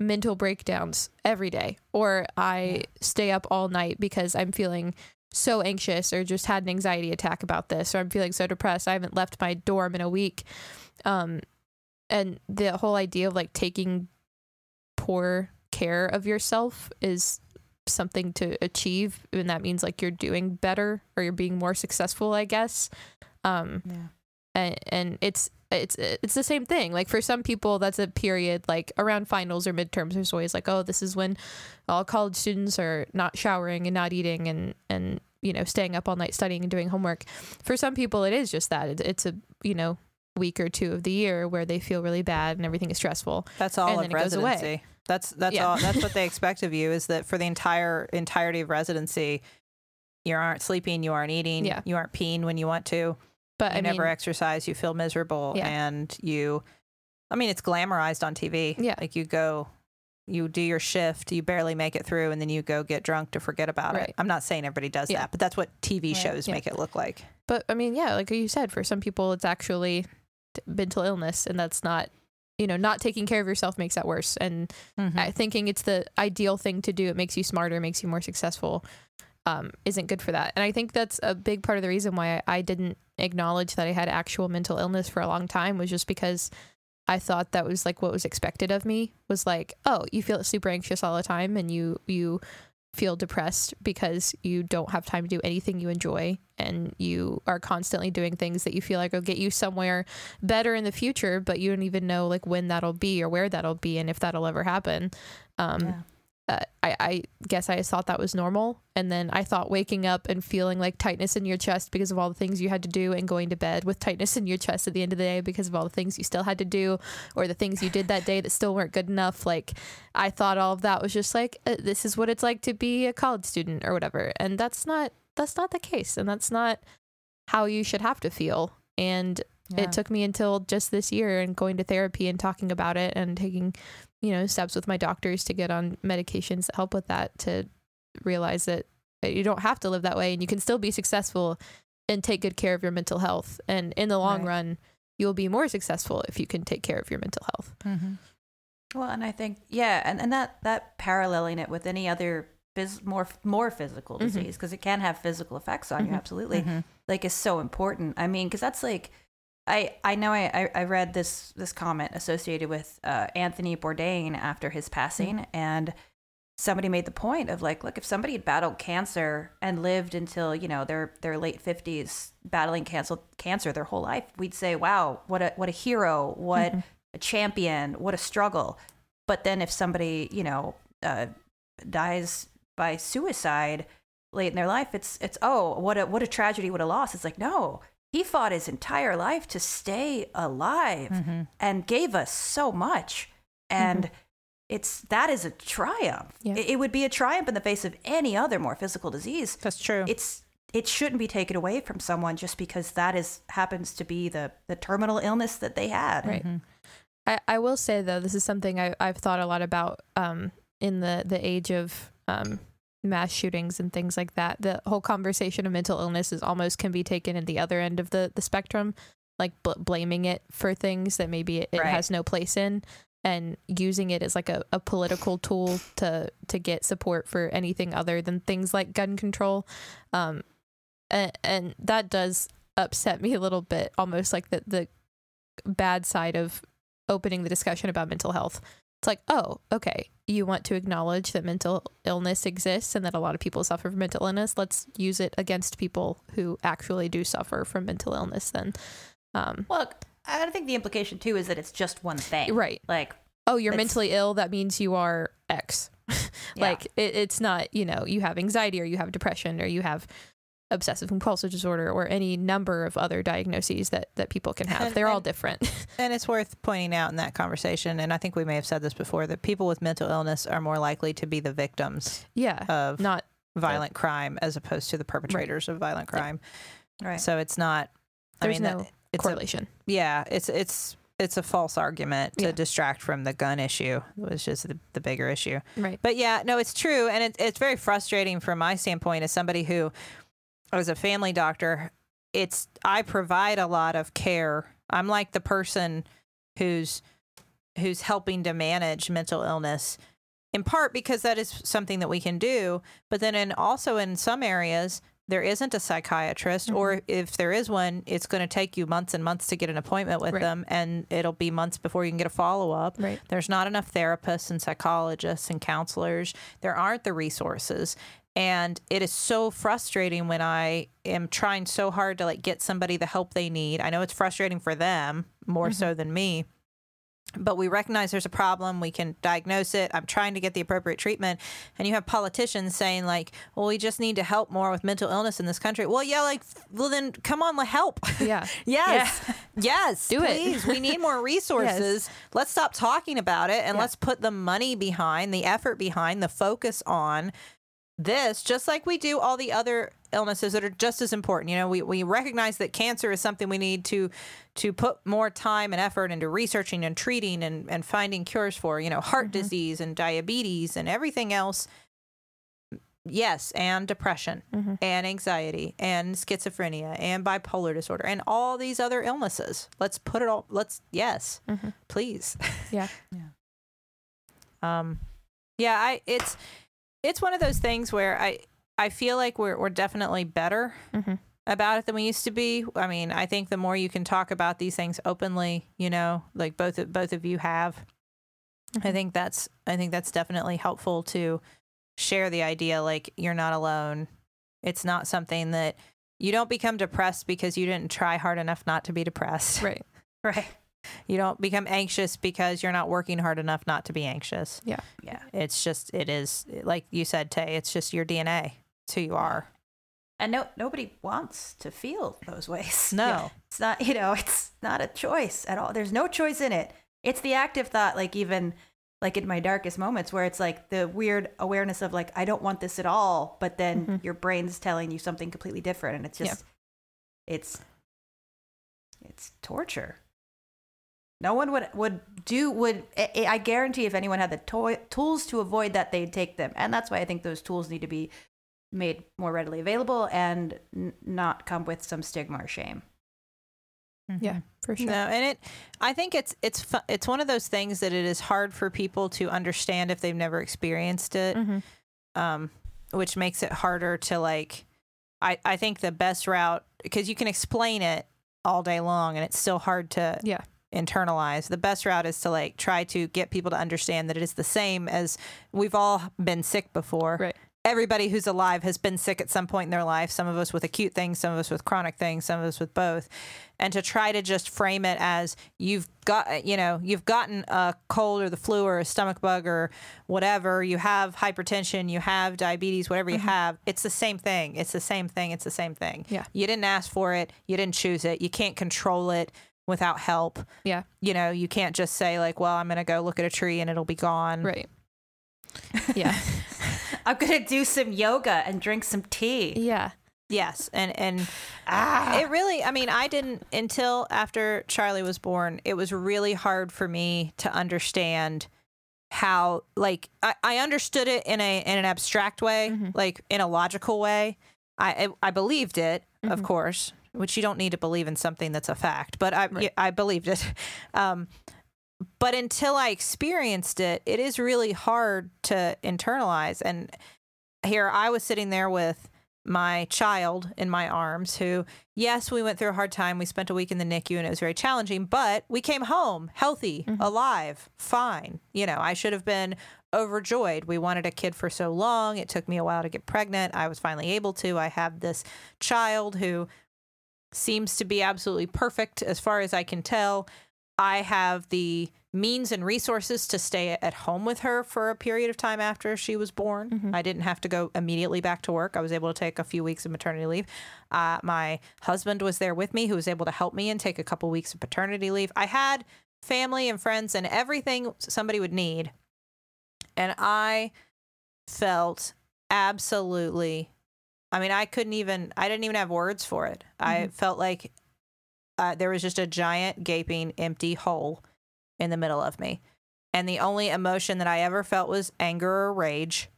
Speaker 1: mental breakdowns every day or i
Speaker 3: Yeah.
Speaker 1: stay up all night because i'm feeling so anxious or just had an anxiety attack about this or i'm feeling so depressed i haven't left my dorm in a week um and the whole idea of like taking poor care of yourself is something to achieve and that means like you're doing better or you're being more successful i guess um
Speaker 3: Yeah.
Speaker 1: and, and it's it's it's the same thing like for some people that's a period like around finals or midterms there's always like oh this is when all college students are not showering and not eating and and you know staying up all night studying and doing homework for some people it is just that it, it's a you know week or two of the year where they feel really bad and everything is stressful
Speaker 2: That's all
Speaker 1: And
Speaker 2: of
Speaker 1: then it goes away.
Speaker 2: residency. That's that's
Speaker 1: Yeah.
Speaker 2: all. That's what *laughs* they expect of you is that for the entire entirety of residency, you aren't sleeping, you aren't eating,
Speaker 1: Yeah.
Speaker 2: you aren't peeing when you want to,
Speaker 1: but
Speaker 2: you
Speaker 1: i
Speaker 2: never
Speaker 1: mean
Speaker 2: exercise, you feel miserable,
Speaker 1: Yeah.
Speaker 2: and you. I mean, it's glamorized on TV.
Speaker 1: Yeah.
Speaker 2: like you go, you do your shift, you barely make it through, and then you go get drunk to forget about
Speaker 1: Right.
Speaker 2: it. I'm not saying everybody does
Speaker 1: Yeah.
Speaker 2: that, but that's what TV
Speaker 3: Right.
Speaker 2: shows
Speaker 1: Yeah.
Speaker 2: make it look like.
Speaker 1: But I mean, yeah, like you said, for some people, it's actually mental illness, and that's not, you know, not taking care of yourself makes that worse. And
Speaker 2: Mm-hmm.
Speaker 1: Thinking it's the ideal thing to do. It makes you smarter, makes you more successful. Um, isn't good for that. And I think that's a big part of the reason why I didn't acknowledge that I had actual mental illness for a long time was just because I thought that was like what was expected of me was like, oh, you feel super anxious all the time and you you feel depressed because you don't have time to do anything you enjoy and you are constantly doing things that you feel like will get you somewhere better in the future but you don't even know like when that'll be or where that'll be and if that'll ever happen um
Speaker 3: Yeah.
Speaker 1: Uh, I, I guess I thought that was normal. And then I thought waking up and feeling like tightness in your chest because of all the things you had to do, and going to bed with tightness in your chest at the end of the day because of all the things you still had to do, or the things you did that day that still weren't good enough. Like, I thought all of that was just like, uh, this is what it's like to be a college student or whatever. And that's not, that's not the case. And that's not how you should have to feel. And
Speaker 3: Yeah.
Speaker 1: it took me until just this year and going to therapy and talking about it and taking you know steps with my doctors to get on medications that help with that to realize that you don't have to live that way and you can still be successful and take good care of your mental health and in the long
Speaker 3: Right.
Speaker 1: run you'll be more successful if you can take care of your mental health
Speaker 2: Mm-hmm.
Speaker 3: Well, and I think yeah, and, and that that paralleling it with any other phys- more more physical
Speaker 1: Mhm.
Speaker 3: disease because it can have physical effects on you
Speaker 1: Mhm.
Speaker 3: absolutely
Speaker 2: Mm-hmm.
Speaker 3: like is so important. I mean, because that's like I I know I, I read this this comment associated with uh, Anthony Bourdain after his passing and. Somebody made the point of like, look, if somebody had battled cancer and lived until you know their their late fifties, battling cancer cancer their whole life, we'd say, wow, what a what a hero, what
Speaker 1: Mhm.
Speaker 3: a champion, what a struggle. But then if somebody, you know, uh, dies by suicide late in their life, it's it's oh, what a what a tragedy, what a loss. It's like no, he fought his entire life to stay alive
Speaker 2: Mm-hmm.
Speaker 3: and gave us so much, and it's that is a triumph.
Speaker 1: Yeah.
Speaker 3: It, it would be a triumph in the face of any other more physical disease.
Speaker 2: That's true.
Speaker 3: It's it shouldn't be taken away from someone just because that is happens to be the the terminal illness that they had.
Speaker 1: Right.
Speaker 2: Mhm.
Speaker 1: I, I will say though, this is something I, I've thought a lot about um, in the, the age of um, mass shootings and things like that. The whole conversation of mental illness is almost can be taken in the other end of the, the spectrum, like bl- blaming it for things that maybe it, it
Speaker 3: Right.
Speaker 1: has no place in and using it as like a, a political tool to to get support for anything other than things like gun control. Um, and, and that does upset me a little bit, almost like the, the bad side of opening the discussion about mental health. It's like, oh, okay, you want to acknowledge that mental illness exists and that a lot of people suffer from mental illness. Let's use it against people who actually do suffer from mental illness then. Um,
Speaker 3: Well, I think the implication too is that it's just one thing.
Speaker 1: right.
Speaker 3: Like
Speaker 1: Oh, you're mentally ill. That means you are X. *laughs*
Speaker 3: Yeah.
Speaker 1: like it, it's not, you know, you have anxiety or you have depression or you have obsessive compulsive disorder or any number of other diagnoses that that people can have.
Speaker 2: And-
Speaker 1: They're all different. *laughs*
Speaker 2: And it's worth pointing out in that conversation, and I think we may have said this before, that people with mental illness are more likely to be the victims
Speaker 1: yeah.
Speaker 2: of
Speaker 1: Not
Speaker 2: violent crime as opposed to the perpetrators of violent crime.
Speaker 3: Right.
Speaker 2: So it's not. I
Speaker 1: there's
Speaker 2: mean,
Speaker 1: no
Speaker 2: that- it's a,
Speaker 1: correlation.
Speaker 2: yeah, it's it's it's a false argument to
Speaker 1: Yeah.
Speaker 2: distract from the gun issue, which is the, the bigger issue.
Speaker 1: right.
Speaker 2: But yeah, no, it's true, and it, it's very frustrating from my standpoint as somebody who, as a family doctor, it's I provide a lot of care. I'm like the person who's who's helping to manage mental illness, in part because that is something that we can do, but then in also in some areas there isn't a psychiatrist, or mm-hmm. if there is one, it's going to take you months and months to get an appointment with
Speaker 1: Right.
Speaker 2: them, and it'll be months before you can get a follow up.
Speaker 1: Right.
Speaker 2: There's not enough therapists and psychologists and counselors. There aren't the resources. And it is so frustrating when I am trying so hard to like get somebody the help they need. I know it's frustrating for them more so mm-hmm. than me. But we recognize there's a problem. We can diagnose it. I'm trying to get the appropriate treatment. And you have politicians saying, like, well, we just need to help more with mental illness in this country. Well, yeah, like, well, then come on, help.
Speaker 1: Yeah. *laughs*
Speaker 2: Yes. *laughs* Yes.
Speaker 1: Do it.
Speaker 2: please. We need more *laughs* resources. Let's stop talking about it and
Speaker 1: Yeah.
Speaker 2: let's put the money behind, the effort behind, the focus on this, just like we do all the other illnesses that are just as important. You know, we, we recognize that cancer is something we need to to put more time and effort into researching and treating and, and finding cures for, you know, heart disease and diabetes and everything else. Yes, and depression
Speaker 1: Mhm.
Speaker 2: and anxiety and schizophrenia and bipolar disorder and all these other illnesses. Let's put it all let's yes,
Speaker 1: Mhm.
Speaker 2: please. *laughs*
Speaker 1: Yeah.
Speaker 2: Um yeah, I it's it's one of those things where I I feel like we're we're definitely better
Speaker 1: Mhm.
Speaker 2: about it than we used to be. I mean, I think the more you can talk about these things openly, you know, like both of both of you have, I
Speaker 1: Mhm.
Speaker 2: think that's I think that's definitely helpful to share the idea like you're not alone. It's not something that you don't become depressed because you didn't try hard enough not to be depressed.
Speaker 1: Right. *laughs*
Speaker 3: Right.
Speaker 2: You don't become anxious because you're not working hard enough not to be anxious.
Speaker 1: Yeah.
Speaker 3: Yeah.
Speaker 2: It's just it is like you said, Tay, it's just your DNA. It's who you are.
Speaker 3: And no, nobody wants to feel those ways. *laughs*
Speaker 2: No.
Speaker 3: It's not, you know, it's not a choice at all. There's no choice in it. It's the active thought, like even like in my darkest moments where it's like the weird awareness of like, I don't want this at all. But then
Speaker 1: Mhm.
Speaker 3: your brain's telling you something completely different. And it's
Speaker 1: Yeah.
Speaker 3: just, it's, it's torture. No one would, would do, would, I, I guarantee if anyone had the toy, tools to avoid that, they'd take them. And that's why I think those tools need to be made more readily available and n- not come with some stigma or shame.
Speaker 1: Yeah, for sure.
Speaker 2: No, and it I think it's it's fu- it's one of those things that it is hard for people to understand if they've never experienced it.
Speaker 1: Mhm.
Speaker 2: um, which makes it harder to like. I I think the best route because you can explain it all day long and it's still hard to
Speaker 1: Yeah.
Speaker 2: Internalize. The best route is to like try to get people to understand that it is the same as we've all been sick before.
Speaker 1: Right.
Speaker 2: Everybody who's alive has been sick at some point in their life. Some of us with acute things, some of us with chronic things, some of us with both. And to try to just frame it as you've got, you know, you've gotten a cold or the flu or a stomach bug or whatever, you have hypertension, you have diabetes, whatever you mm-hmm. have, it's the same thing. It's the same thing. It's the same thing.
Speaker 1: Yeah.
Speaker 2: You didn't ask for it. You didn't choose it. You can't control it without help.
Speaker 1: Yeah.
Speaker 2: You know, you can't just say, like, well, I'm going to go look at a tree and it'll be gone.
Speaker 1: Right. Yeah. *laughs*
Speaker 3: I'm gonna do some yoga and drink some tea.
Speaker 1: yeah.
Speaker 2: Yes. And, and,
Speaker 3: Ah,
Speaker 2: It really, I mean, I didn't until after Charlie was born, it was really hard for me to understand how, like, I, I understood it in a in an abstract way,
Speaker 1: Mhm.
Speaker 2: like in a logical way. I I, I believed it, of
Speaker 1: Mhm.
Speaker 2: course, which you don't need to believe in something that's a fact, but I
Speaker 1: Right.
Speaker 2: I believed it. *laughs* Um, but until I experienced it, it is really hard to internalize. And here I was sitting there with my child in my arms who yes we went through a hard time we spent a week in the nicu and it was very challenging but we came home healthy
Speaker 1: Mhm.
Speaker 2: alive fine you know i should have been overjoyed we wanted a kid for so long it took me a while to get pregnant i was finally able to i have this child who seems to be absolutely perfect as far as i can tell i have the means and resources to stay at home with her for a period of time after she was born. I didn't have to go immediately back to work. I was able to take a few weeks of maternity leave. Uh, my husband was there with me, who was able to help me and take a couple weeks of paternity leave. I had family and friends and everything somebody would need. And I felt absolutely I mean, I couldn't even, I didn't even have words for it. I felt like uh, there was just a giant, gaping, empty hole in the middle of me. And the only emotion that I ever felt was anger or rage,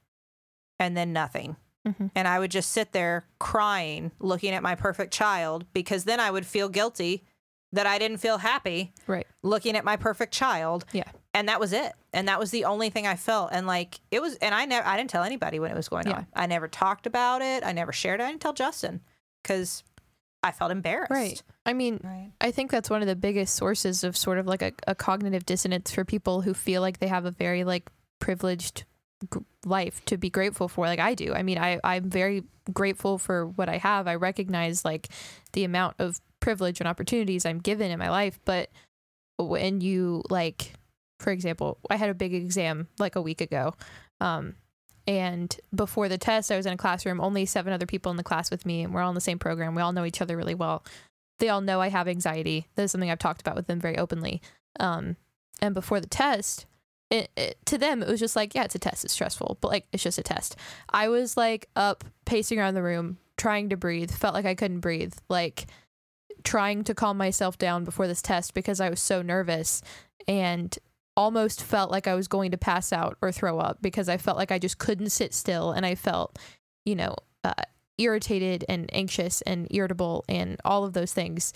Speaker 2: and then nothing.
Speaker 1: Mhm.
Speaker 2: And I would just sit there crying, looking at my perfect child, because then I would feel guilty that I didn't feel happy
Speaker 1: Right.
Speaker 2: looking at my perfect child
Speaker 1: Yeah.
Speaker 2: And that was it and that was the only thing i felt and like it was and i never i didn't tell anybody when it was going
Speaker 1: Yeah.
Speaker 2: on i never talked about it i never shared it i didn't tell justin because i felt embarrassed
Speaker 1: Right. I mean,
Speaker 3: Right.
Speaker 1: I think that's one of the biggest sources of sort of like a, a cognitive dissonance for people who feel like they have a very like privileged g- life to be grateful for like I do. I mean, I I'm very grateful for what I have. I recognize like the amount of privilege and opportunities I'm given in my life, but when you like for example, I had a big exam like a week ago. Um and before the test, I was in a classroom, only seven other people in the class with me, and we're all in the same program. We all know each other really well they all know I have anxiety. That is something I've talked about with them very openly. Um, and before the test, it, it, to them it was just like, yeah, it's a test. It's stressful, but like it's just a test. I was like up pacing around the room, trying to breathe. Felt like I couldn't breathe. Like trying to calm myself down before this test because I was so nervous and almost felt like I was going to pass out or throw up because I felt like I just couldn't sit still and I felt, you know, uh, irritated and anxious and irritable and all of those things.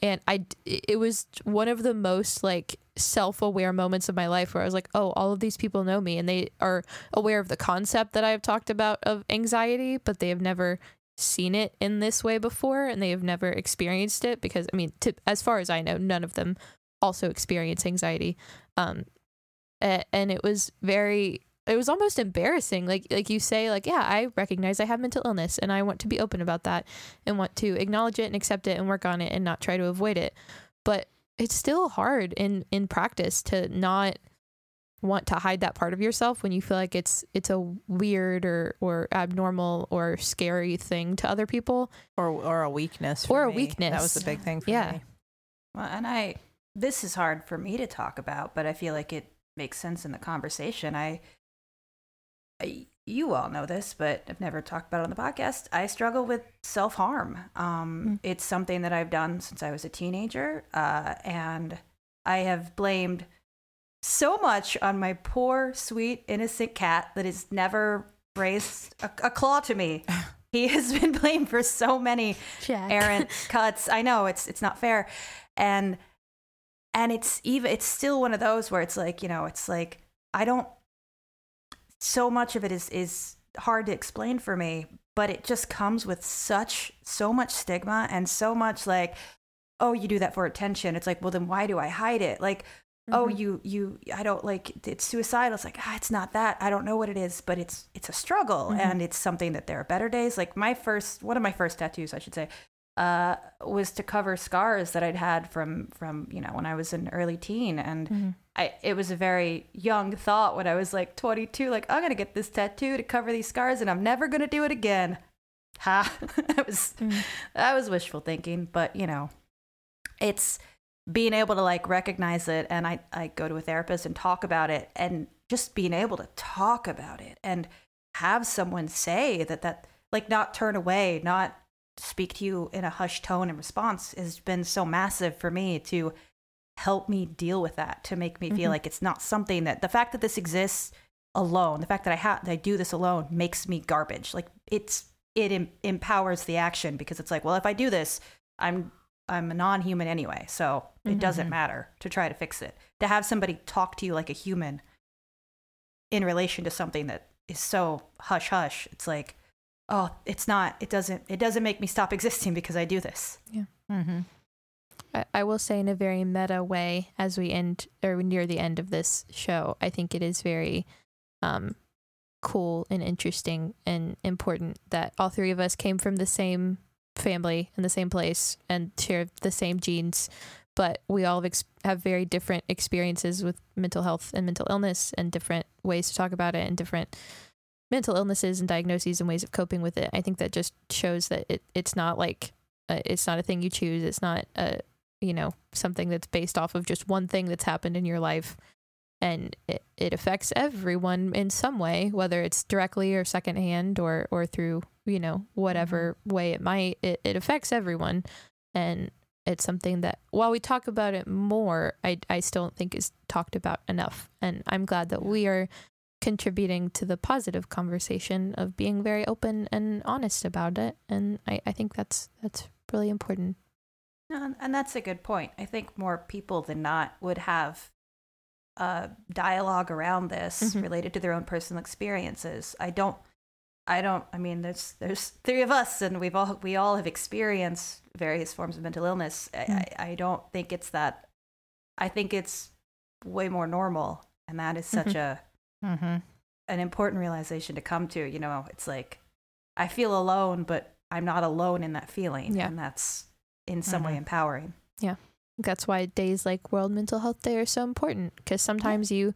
Speaker 1: And I, it was one of the most like self aware moments of my life where I was like, oh, all of these people know me and they are aware of the concept that I have talked about of anxiety, but they have never seen it in this way before and they have never experienced it because, I mean, to, as far as I know, none of them also experience anxiety. Um, and it was very it was almost embarrassing like like you say like yeah i recognize i have mental illness and i want to be open about that and want to acknowledge it and accept it and work on it and not try to avoid it but it's still hard in in practice to not want to hide that part of yourself when you feel like it's it's a weird or or abnormal or scary thing to other people
Speaker 2: or or a weakness for
Speaker 1: Or a
Speaker 2: me.
Speaker 1: weakness.
Speaker 2: that was the big thing for
Speaker 1: Yeah.
Speaker 2: me
Speaker 3: Well, and I, this is hard for me to talk about, but I feel like it makes sense in the conversation. I, I you all know this, but I've never talked about it on the podcast. I struggle with self harm. Um,
Speaker 1: Mm.
Speaker 3: It's something that I've done since I was a teenager, uh, and I have blamed so much on my poor, sweet, innocent cat that has never raised a, a claw to me. *laughs* He has been *laughs* blamed for so many errant cuts. I know it's it's not fair, and and it's even it's still one of those where it's like you know it's like I don't. So much of it is is hard to explain for me, but it just comes with such so much stigma and so much like, oh, you do that for attention. It's like, well, then why do I hide it? Like, oh
Speaker 1: Mhm.
Speaker 3: you you i don't like it's suicidal it's like ah, it's not that i don't know what it is but it's it's a struggle
Speaker 1: Mhm.
Speaker 3: and it's something that there are better days like my first one of my first tattoos i should say uh was to cover scars that i'd had from from you know when i was an early teen and
Speaker 1: Mhm.
Speaker 3: I, it was a very young thought when I was like 22, like, I'm to get this tattoo to cover these scars and I'm never going to do it again. *laughs* Ha. *laughs* that was,
Speaker 1: Mm.
Speaker 3: that was wishful thinking, but you know, it's being able to like recognize it. And I, I go to a therapist and talk about it and just being able to talk about it and have someone say that, that like not turn away, not speak to you in a hushed tone in response has been so massive for me to help me deal with that to make me feel
Speaker 1: Mhm.
Speaker 3: like it's not something that the fact that this exists alone the fact that i have that i do this alone makes me garbage like it's it em- empowers the action because it's like well if i do this i'm i'm a non-human anyway so it doesn't
Speaker 1: Mhm.
Speaker 3: matter to try to fix it to have somebody talk to you like a human in relation to something that is so hush hush it's like oh it's not it doesn't it doesn't make me stop existing because i do this
Speaker 2: mm-hmm.
Speaker 1: I, I will say in a very meta way as we end or near the end of this show, I think it is very um, cool and interesting and important that all three of us came from the same family in the same place and share the same genes, but we all have, ex- have very different experiences with mental health and mental illness and different ways to talk about it and different mental illnesses and diagnoses and ways of coping with it. I think that just shows that it, it's not like uh, it's not a thing you choose. It's not a you know something that's based off of just one thing that's happened in your life and it, it affects everyone in some way whether it's directly or secondhand or or through you know whatever way it might it, it affects everyone and it's something that while we talk about it more I, I still don't think is talked about enough and i'm glad that we are contributing to the positive conversation of being very open and honest about it and i, I think that's that's really important
Speaker 3: And, that's a good point. I think more people than not would have a dialogue around this
Speaker 1: Mhm.
Speaker 3: related to their own personal experiences. I don't I don't I mean there's there's three of us and we've all we all have experienced various forms of mental illness.
Speaker 1: Mm.
Speaker 3: I, I don't think it's that I think it's way more normal and that is such a
Speaker 2: Mm-hmm.
Speaker 3: an important realization to come to. You know, it's like I feel alone, but I'm not alone in that feeling.
Speaker 1: Yeah.
Speaker 3: And that's in some way
Speaker 2: Mhm.
Speaker 3: empowering. Yeah.
Speaker 1: That's why days like World Mental Health Day are so important because sometimes you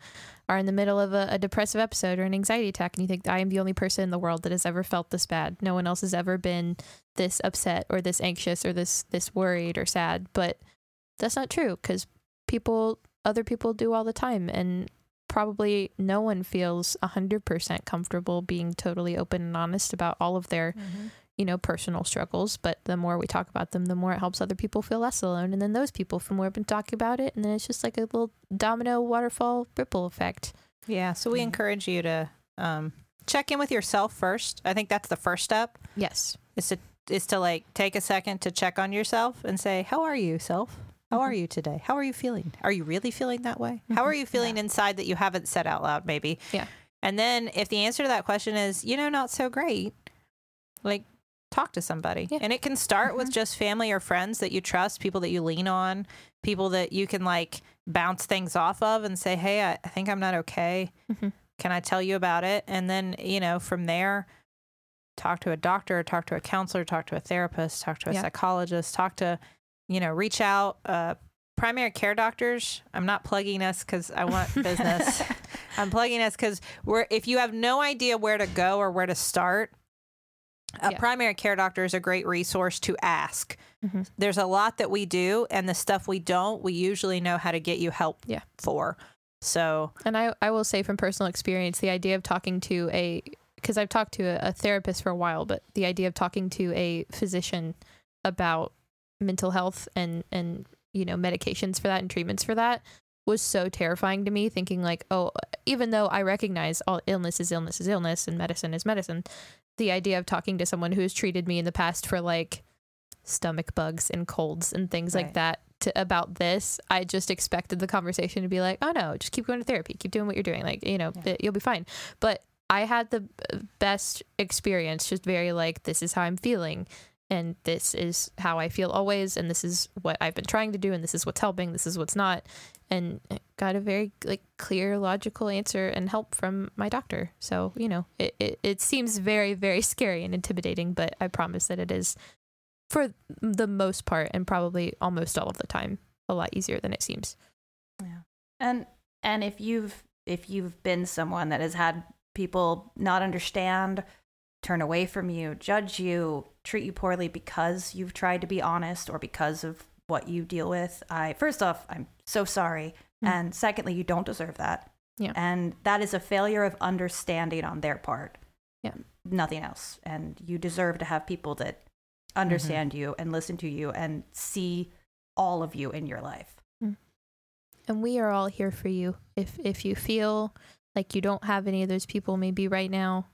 Speaker 1: are in the middle of a, a depressive episode or an anxiety attack and you think I am the only person in the world that has ever felt this bad. No one else has ever been this upset or this anxious or this this worried or sad, but that's not true because people other people do all the time and probably no one feels 100% comfortable being totally open and honest about all of their you know, personal struggles, but the more we talk about them, the more it helps other people feel less alone. And then those people feel more open to talking about it. And then it's just like a little domino waterfall ripple effect.
Speaker 2: Yeah. So we
Speaker 3: Mhm.
Speaker 2: encourage you to um, check in with yourself first. I think that's the first step.
Speaker 1: Yes.
Speaker 2: Is to is to like take a second to check on yourself and say, "How are you, self? How are
Speaker 1: Mhm.
Speaker 2: you today? How are you feeling? Are you really feeling that way? How
Speaker 1: Mhm.
Speaker 2: are you feeling inside that you haven't said out loud, maybe?
Speaker 1: Yeah.
Speaker 2: And then if the answer to that question is, you know, not so great, like talk to somebody.
Speaker 1: Yeah.
Speaker 2: And it can start with
Speaker 3: Mhm.
Speaker 2: just family or friends that you trust, people that you lean on, people that you can like bounce things off of and say, "Hey, I, I think I'm not okay.
Speaker 1: Mhm.
Speaker 2: Can I tell you about it?" And then, you know, from there, talk to a doctor, talk to a counselor, talk to a therapist, talk to a
Speaker 1: Yeah.
Speaker 2: psychologist, talk to, you know, reach out. Uh, primary care doctors. I'm not plugging us because I want *laughs* business. *laughs* I'm plugging us because we're if you have no idea where to go or where to start, a
Speaker 1: Yeah.
Speaker 2: primary care doctor is a great resource to ask.
Speaker 1: Mhm.
Speaker 2: There's a lot that we do, and the stuff we don't, we usually know how to get you help
Speaker 1: Yeah.
Speaker 2: for. So
Speaker 1: And I, I will say from personal experience, the idea of talking to a, because I've talked to a, a therapist for a while, but the idea of talking to a physician about mental health and, and, you know, medications for that and treatments for that was so terrifying to me thinking like, oh, even though I recognize all illness is illness is illness and medicine is medicine, the idea of talking to someone who has treated me in the past for like stomach bugs and colds and things like that to about this, I just expected the conversation to be like, oh no, just keep going to therapy, keep doing what you're doing, like you know,
Speaker 3: Yeah.
Speaker 1: th- you'll be fine. But I had the uh, best experience, just very like, this is how I'm feeling, and this is how I feel always, and this is what I've been trying to do, and this is what's helping, this is what's not, and got a very like clear, logical answer and help from my doctor. So you know, it it, it seems very very scary and intimidating, but I promise that it is for the most part and probably almost all of the time a lot easier than it seems.
Speaker 3: Yeah. And and if you've if you've been someone that has had people not understand, turn away from you, judge you, treat you poorly because you've tried to be honest or because of what you deal with, I first off, I'm so sorry.
Speaker 1: Mm.
Speaker 3: And secondly, you don't deserve that.
Speaker 1: Yeah.
Speaker 3: And that is a failure of understanding on their part.
Speaker 1: Yeah.
Speaker 3: Nothing else. And you deserve to have people that understand you and listen to you and see all of you in your life.
Speaker 1: And we are all here for you. If if you feel like you don't have any of those people maybe right now,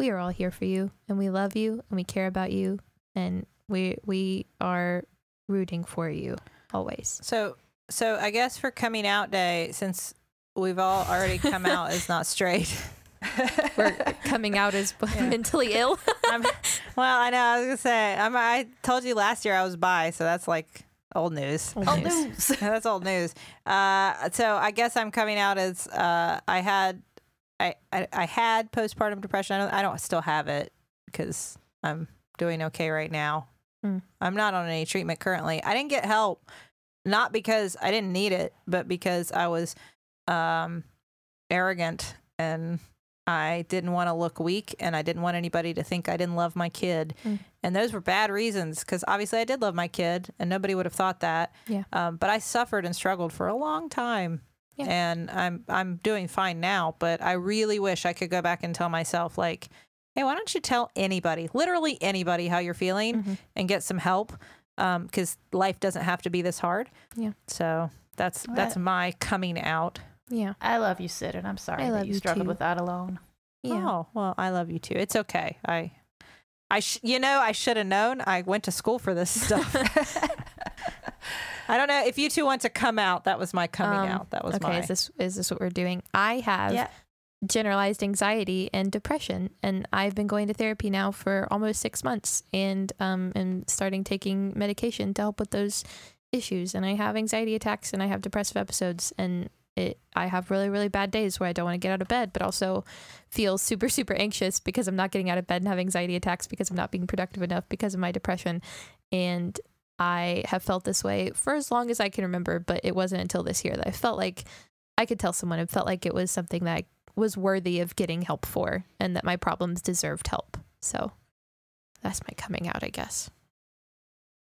Speaker 1: we are all here for you and we love you and we care about you and we we are rooting for you always.
Speaker 2: so so I guess for coming out day, since we've all already come out as not straight. *laughs*
Speaker 1: We're coming out as *laughs*
Speaker 2: Yeah.
Speaker 1: mentally ill.
Speaker 2: I'm, well, I know. I was gonna say. I'm, I told you last year I was bi, so that's like old news.
Speaker 1: Old news.
Speaker 3: news. *laughs*
Speaker 2: that's old news. Uh, so I guess I'm coming out as uh, I had, I, I, I had postpartum depression. I don't, I don't still have it because I'm doing okay right now.
Speaker 1: Mm.
Speaker 2: I'm not on any treatment currently. I didn't get help not because I didn't need it, but because I was um, arrogant and I didn't want to look weak and I didn't want anybody to think I didn't love my kid.
Speaker 1: Mm.
Speaker 2: And those were bad reasons because obviously I did love my kid and nobody would have thought that.
Speaker 1: Yeah.
Speaker 2: Um, but I suffered and struggled for a long time.
Speaker 1: Yeah.
Speaker 2: And I'm I'm doing fine now, but I really wish I could go back and tell myself like, hey, why don't you tell anybody, literally anybody, how you're feeling
Speaker 1: Mhm.
Speaker 2: and get some help? Because life doesn't have to be this hard.
Speaker 1: Yeah.
Speaker 2: So that's that's my coming out.
Speaker 1: Yeah.
Speaker 3: I love you, Sid, and I'm sorry
Speaker 1: I
Speaker 3: that you
Speaker 1: you
Speaker 3: struggled
Speaker 1: too.
Speaker 3: with that alone.
Speaker 1: Yeah.
Speaker 2: Oh well, I love you too. It's okay. I, I, sh- you know, I should have known. I went to school for this *laughs* stuff. *laughs* I don't know if you two want to come out. That was my coming
Speaker 1: Um,
Speaker 2: out. That was
Speaker 1: okay,
Speaker 2: my.
Speaker 1: is this is this what we're doing? I have
Speaker 3: Yeah.
Speaker 1: generalized anxiety and depression, and I've been going to therapy now for almost six months, and um, and starting taking medication to help with those issues. And I have anxiety attacks, and I have depressive episodes, and it I have really really bad days where I don't want to get out of bed, but also feel super *laughs* super anxious because I'm not getting out of bed and have anxiety attacks because I'm not being productive enough because of my depression, and I have felt this way for as long as I can remember, but it wasn't until this year that I felt like I could tell someone. It felt like it was something that I was worthy of getting help for and that my problems deserved help. So that's my coming out, I guess.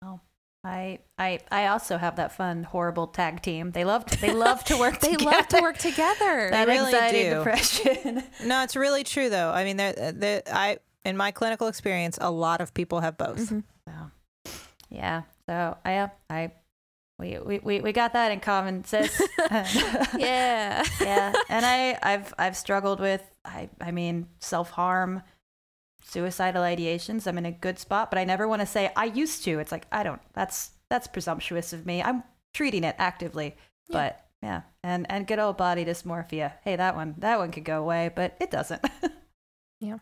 Speaker 1: Oh.
Speaker 3: I I I also have that fun horrible tag team. They love they love to work. *laughs*
Speaker 1: They
Speaker 3: together.
Speaker 1: love to work together.
Speaker 3: That
Speaker 2: really
Speaker 3: anxiety,
Speaker 2: do.
Speaker 3: depression. *laughs*
Speaker 2: no, it's really true though. I mean, there, there, I in my clinical experience, a lot of people have both.
Speaker 1: Mhm.
Speaker 3: So, yeah. So I I we, we we we got that in common, sis. *laughs*
Speaker 1: Yeah. *laughs*
Speaker 3: yeah. And I I've I've struggled with I I mean self harm, suicidal ideations. I'm in a good spot, but I never want to say I used to. It's like I don't. That's that's presumptuous of me. I'm treating it actively,
Speaker 1: Yeah.
Speaker 3: but yeah. And and good old body dysmorphia. Hey, that one that one could go away, but it doesn't. *laughs* Yeah.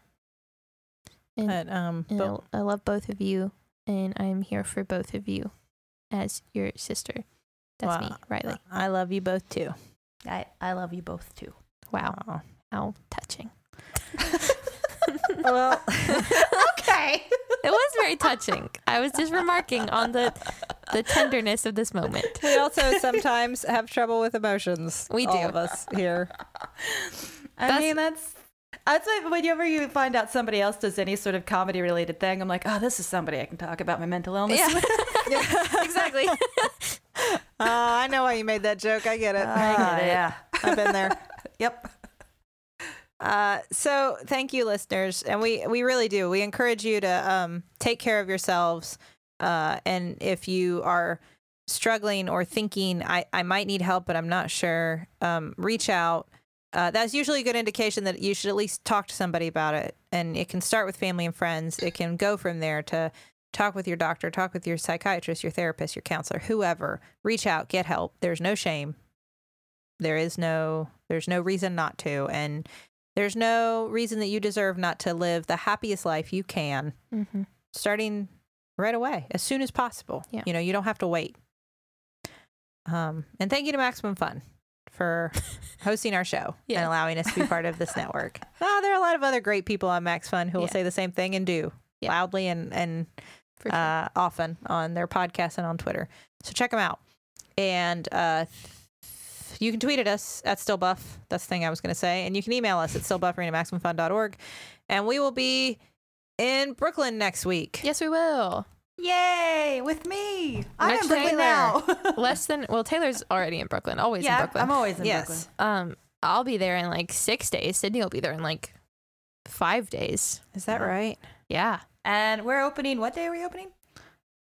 Speaker 1: And,
Speaker 2: But um, but
Speaker 1: I, I love both of you, and I'm here for both of you as your sister. That's me,
Speaker 2: Wow.
Speaker 1: Rileigh.
Speaker 2: I love you both too.
Speaker 3: I I love you both too.
Speaker 1: Wow.
Speaker 2: Aw.
Speaker 1: How touching. *laughs*
Speaker 2: Well, *laughs*
Speaker 3: okay.
Speaker 1: It was very touching. I was just remarking on the the tenderness of this moment.
Speaker 2: we also sometimes have trouble with emotions.
Speaker 1: We
Speaker 2: all
Speaker 1: do.
Speaker 2: of us here.
Speaker 3: I
Speaker 1: That's-
Speaker 3: mean, that's. I'd say whenever you find out somebody else does any sort of comedy related thing, I'm like, oh, this is somebody I can talk about my mental illness
Speaker 1: Yeah.
Speaker 3: with. *laughs*
Speaker 1: exactly. *laughs*
Speaker 2: Uh, I know why you made that joke. I get it.
Speaker 3: I get it, yeah.
Speaker 2: I've been there. *laughs*
Speaker 3: Yep.
Speaker 2: Uh, so thank you, listeners, and we we really do. We encourage you to um, take care of yourselves, uh, and if you are struggling or thinking I, I might need help, but I'm not sure, um, reach out. Uh, that's usually a good indication that you should at least talk to somebody about it, and it can start with family and friends. It can go from there to talk with your doctor, talk with your psychiatrist, your therapist, your counselor, whoever. Reach out, get help. There's no shame. There is no there's no reason not to, and there's no reason that you deserve not to live the happiest life you can,
Speaker 1: hmm
Speaker 2: starting right away, as soon as possible.
Speaker 1: Yeah.
Speaker 2: You know, you don't have to wait. Um, and thank you to Maximum Fun for *laughs* hosting our show
Speaker 1: Yeah.
Speaker 2: and allowing us to be part of this *laughs* network. Ah, there are a lot of other great people on Max Fun who will
Speaker 1: Yeah.
Speaker 2: say the same thing and do
Speaker 1: Yeah.
Speaker 2: loudly and and
Speaker 1: For sure.
Speaker 2: uh, often on their podcast and on Twitter. So check them out. And uh, you can tweet at us at stillbuff. That's the thing I was going to say. And you can email us at stillbuffering at maximumfun.org. And we will be in Brooklyn next week.
Speaker 1: yes, we will.
Speaker 3: Yay, with me. I'm
Speaker 2: With
Speaker 3: in Brooklyn
Speaker 2: Teylor.
Speaker 3: now. *laughs*
Speaker 1: Less than well, Teylor's already in Brooklyn. Always in
Speaker 3: yeah,
Speaker 1: Brooklyn.
Speaker 3: I'm always in
Speaker 2: Yes.
Speaker 3: Brooklyn.
Speaker 1: um, I'll be there in like six days. Sydnee will be there in like five days.
Speaker 2: Is that
Speaker 3: Yeah.
Speaker 2: right?
Speaker 1: Yeah.
Speaker 3: And we're opening. What day are we opening?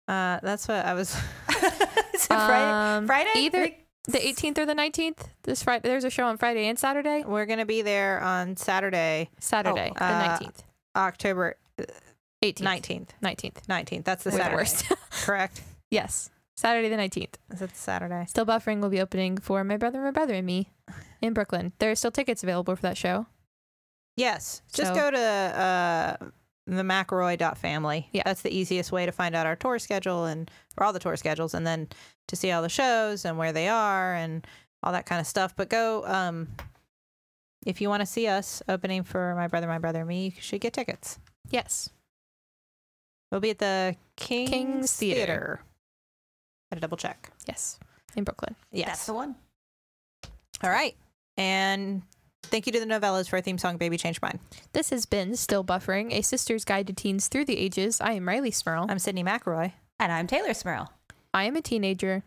Speaker 2: Uh, that's what I was. *laughs*
Speaker 3: Is it Friday?
Speaker 1: Um,
Speaker 3: Friday?
Speaker 1: Either
Speaker 3: Like-
Speaker 1: the 18th or the 19th. This Friday, there's a show on Friday and Saturday.
Speaker 2: We're going to be there on Saturday,
Speaker 1: Saturday,
Speaker 2: Oh,
Speaker 1: the
Speaker 2: uh,
Speaker 1: 19th,
Speaker 2: October
Speaker 1: 18th,
Speaker 2: 19th.
Speaker 1: 19th.
Speaker 2: 19th. That's the Saturday.
Speaker 1: worst. *laughs*
Speaker 2: Correct.
Speaker 1: yes, Saturday the 19th.
Speaker 2: Is it Saturday?
Speaker 1: Still Buffering will be opening for my brother, my brother, and me in Brooklyn. There are still tickets available for that show.
Speaker 2: Yes. Just
Speaker 1: So-
Speaker 2: go to uh, the McElroy.family.
Speaker 1: Yeah.
Speaker 2: That's the easiest way to find out our tour schedule and or all the tour schedules and then to see all the shows and where they are and all that kind of stuff. But go um if you want to see us opening for my brother, my brother, and me, you should get tickets.
Speaker 1: Yes.
Speaker 2: We'll be at the King's,
Speaker 1: King's Theater.
Speaker 2: Theater. Gotta double check.
Speaker 1: Yes. in Brooklyn.
Speaker 2: Yes.
Speaker 3: That's the one.
Speaker 2: All right. And thank you to the Nouvellas for our theme song, Baby Change Mine.
Speaker 1: This has been Still Buffering, a sister's guide to teens through the ages. I am Rileigh Smirl.
Speaker 2: I'm Sydnee McElroy.
Speaker 3: And I'm Teylor Smirl.
Speaker 1: I am a teenager.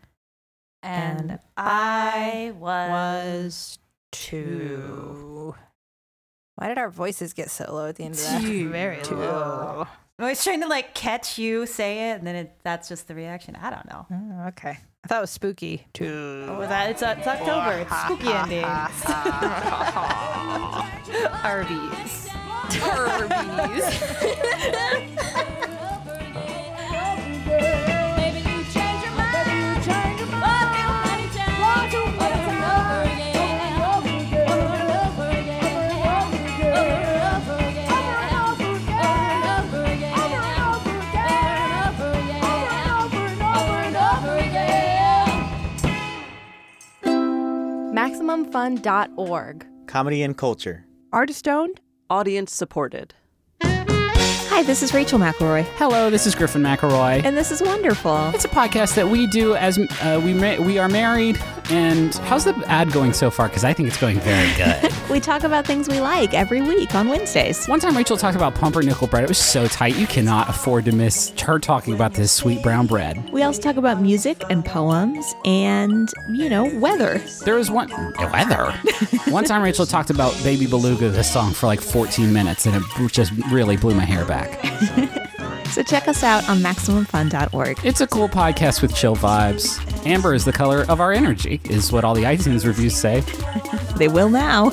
Speaker 3: And,
Speaker 2: And
Speaker 3: I was.
Speaker 2: Was two. Why did our voices get so low at the end of that?
Speaker 3: Two.
Speaker 2: Very
Speaker 3: Two.
Speaker 2: Low.
Speaker 3: I was trying to like catch you say it, and then it, that's just the reaction. I don't know.
Speaker 2: Oh, okay. I thought it was spooky. too.
Speaker 3: Oh, that it's, uh, it's October. It's spooky ending. *laughs* Arby's.
Speaker 4: Baby, *laughs* again.
Speaker 5: Comedy and culture.
Speaker 6: Artist owned.
Speaker 7: Audience supported.
Speaker 8: Hi, this is Rachel McElroy,
Speaker 9: Hello, this is Griffin McElroy.
Speaker 8: and this is wonderful.
Speaker 9: It's a podcast that we do as uh, we ma- we are married. And how's the ad going so far? Because I think it's going very good. *laughs*
Speaker 8: We talk about things we like every week on Wednesdays.
Speaker 9: One time, Rachel talked about pumpernickel bread. It was so tight you cannot afford to miss her talking about this sweet brown bread.
Speaker 8: We also talk about music and poems and, you know, weather.
Speaker 9: There was one eh, weather. *laughs* one time, Rachel talked about Baby Beluga, the song, for like 14 minutes, and it just really blew my hair back. *laughs*
Speaker 8: So check us out on MaximumFun.org.
Speaker 9: It's a cool podcast with chill vibes. Amber is the color of our energy, is what all the iTunes reviews say. *laughs*
Speaker 8: They will now.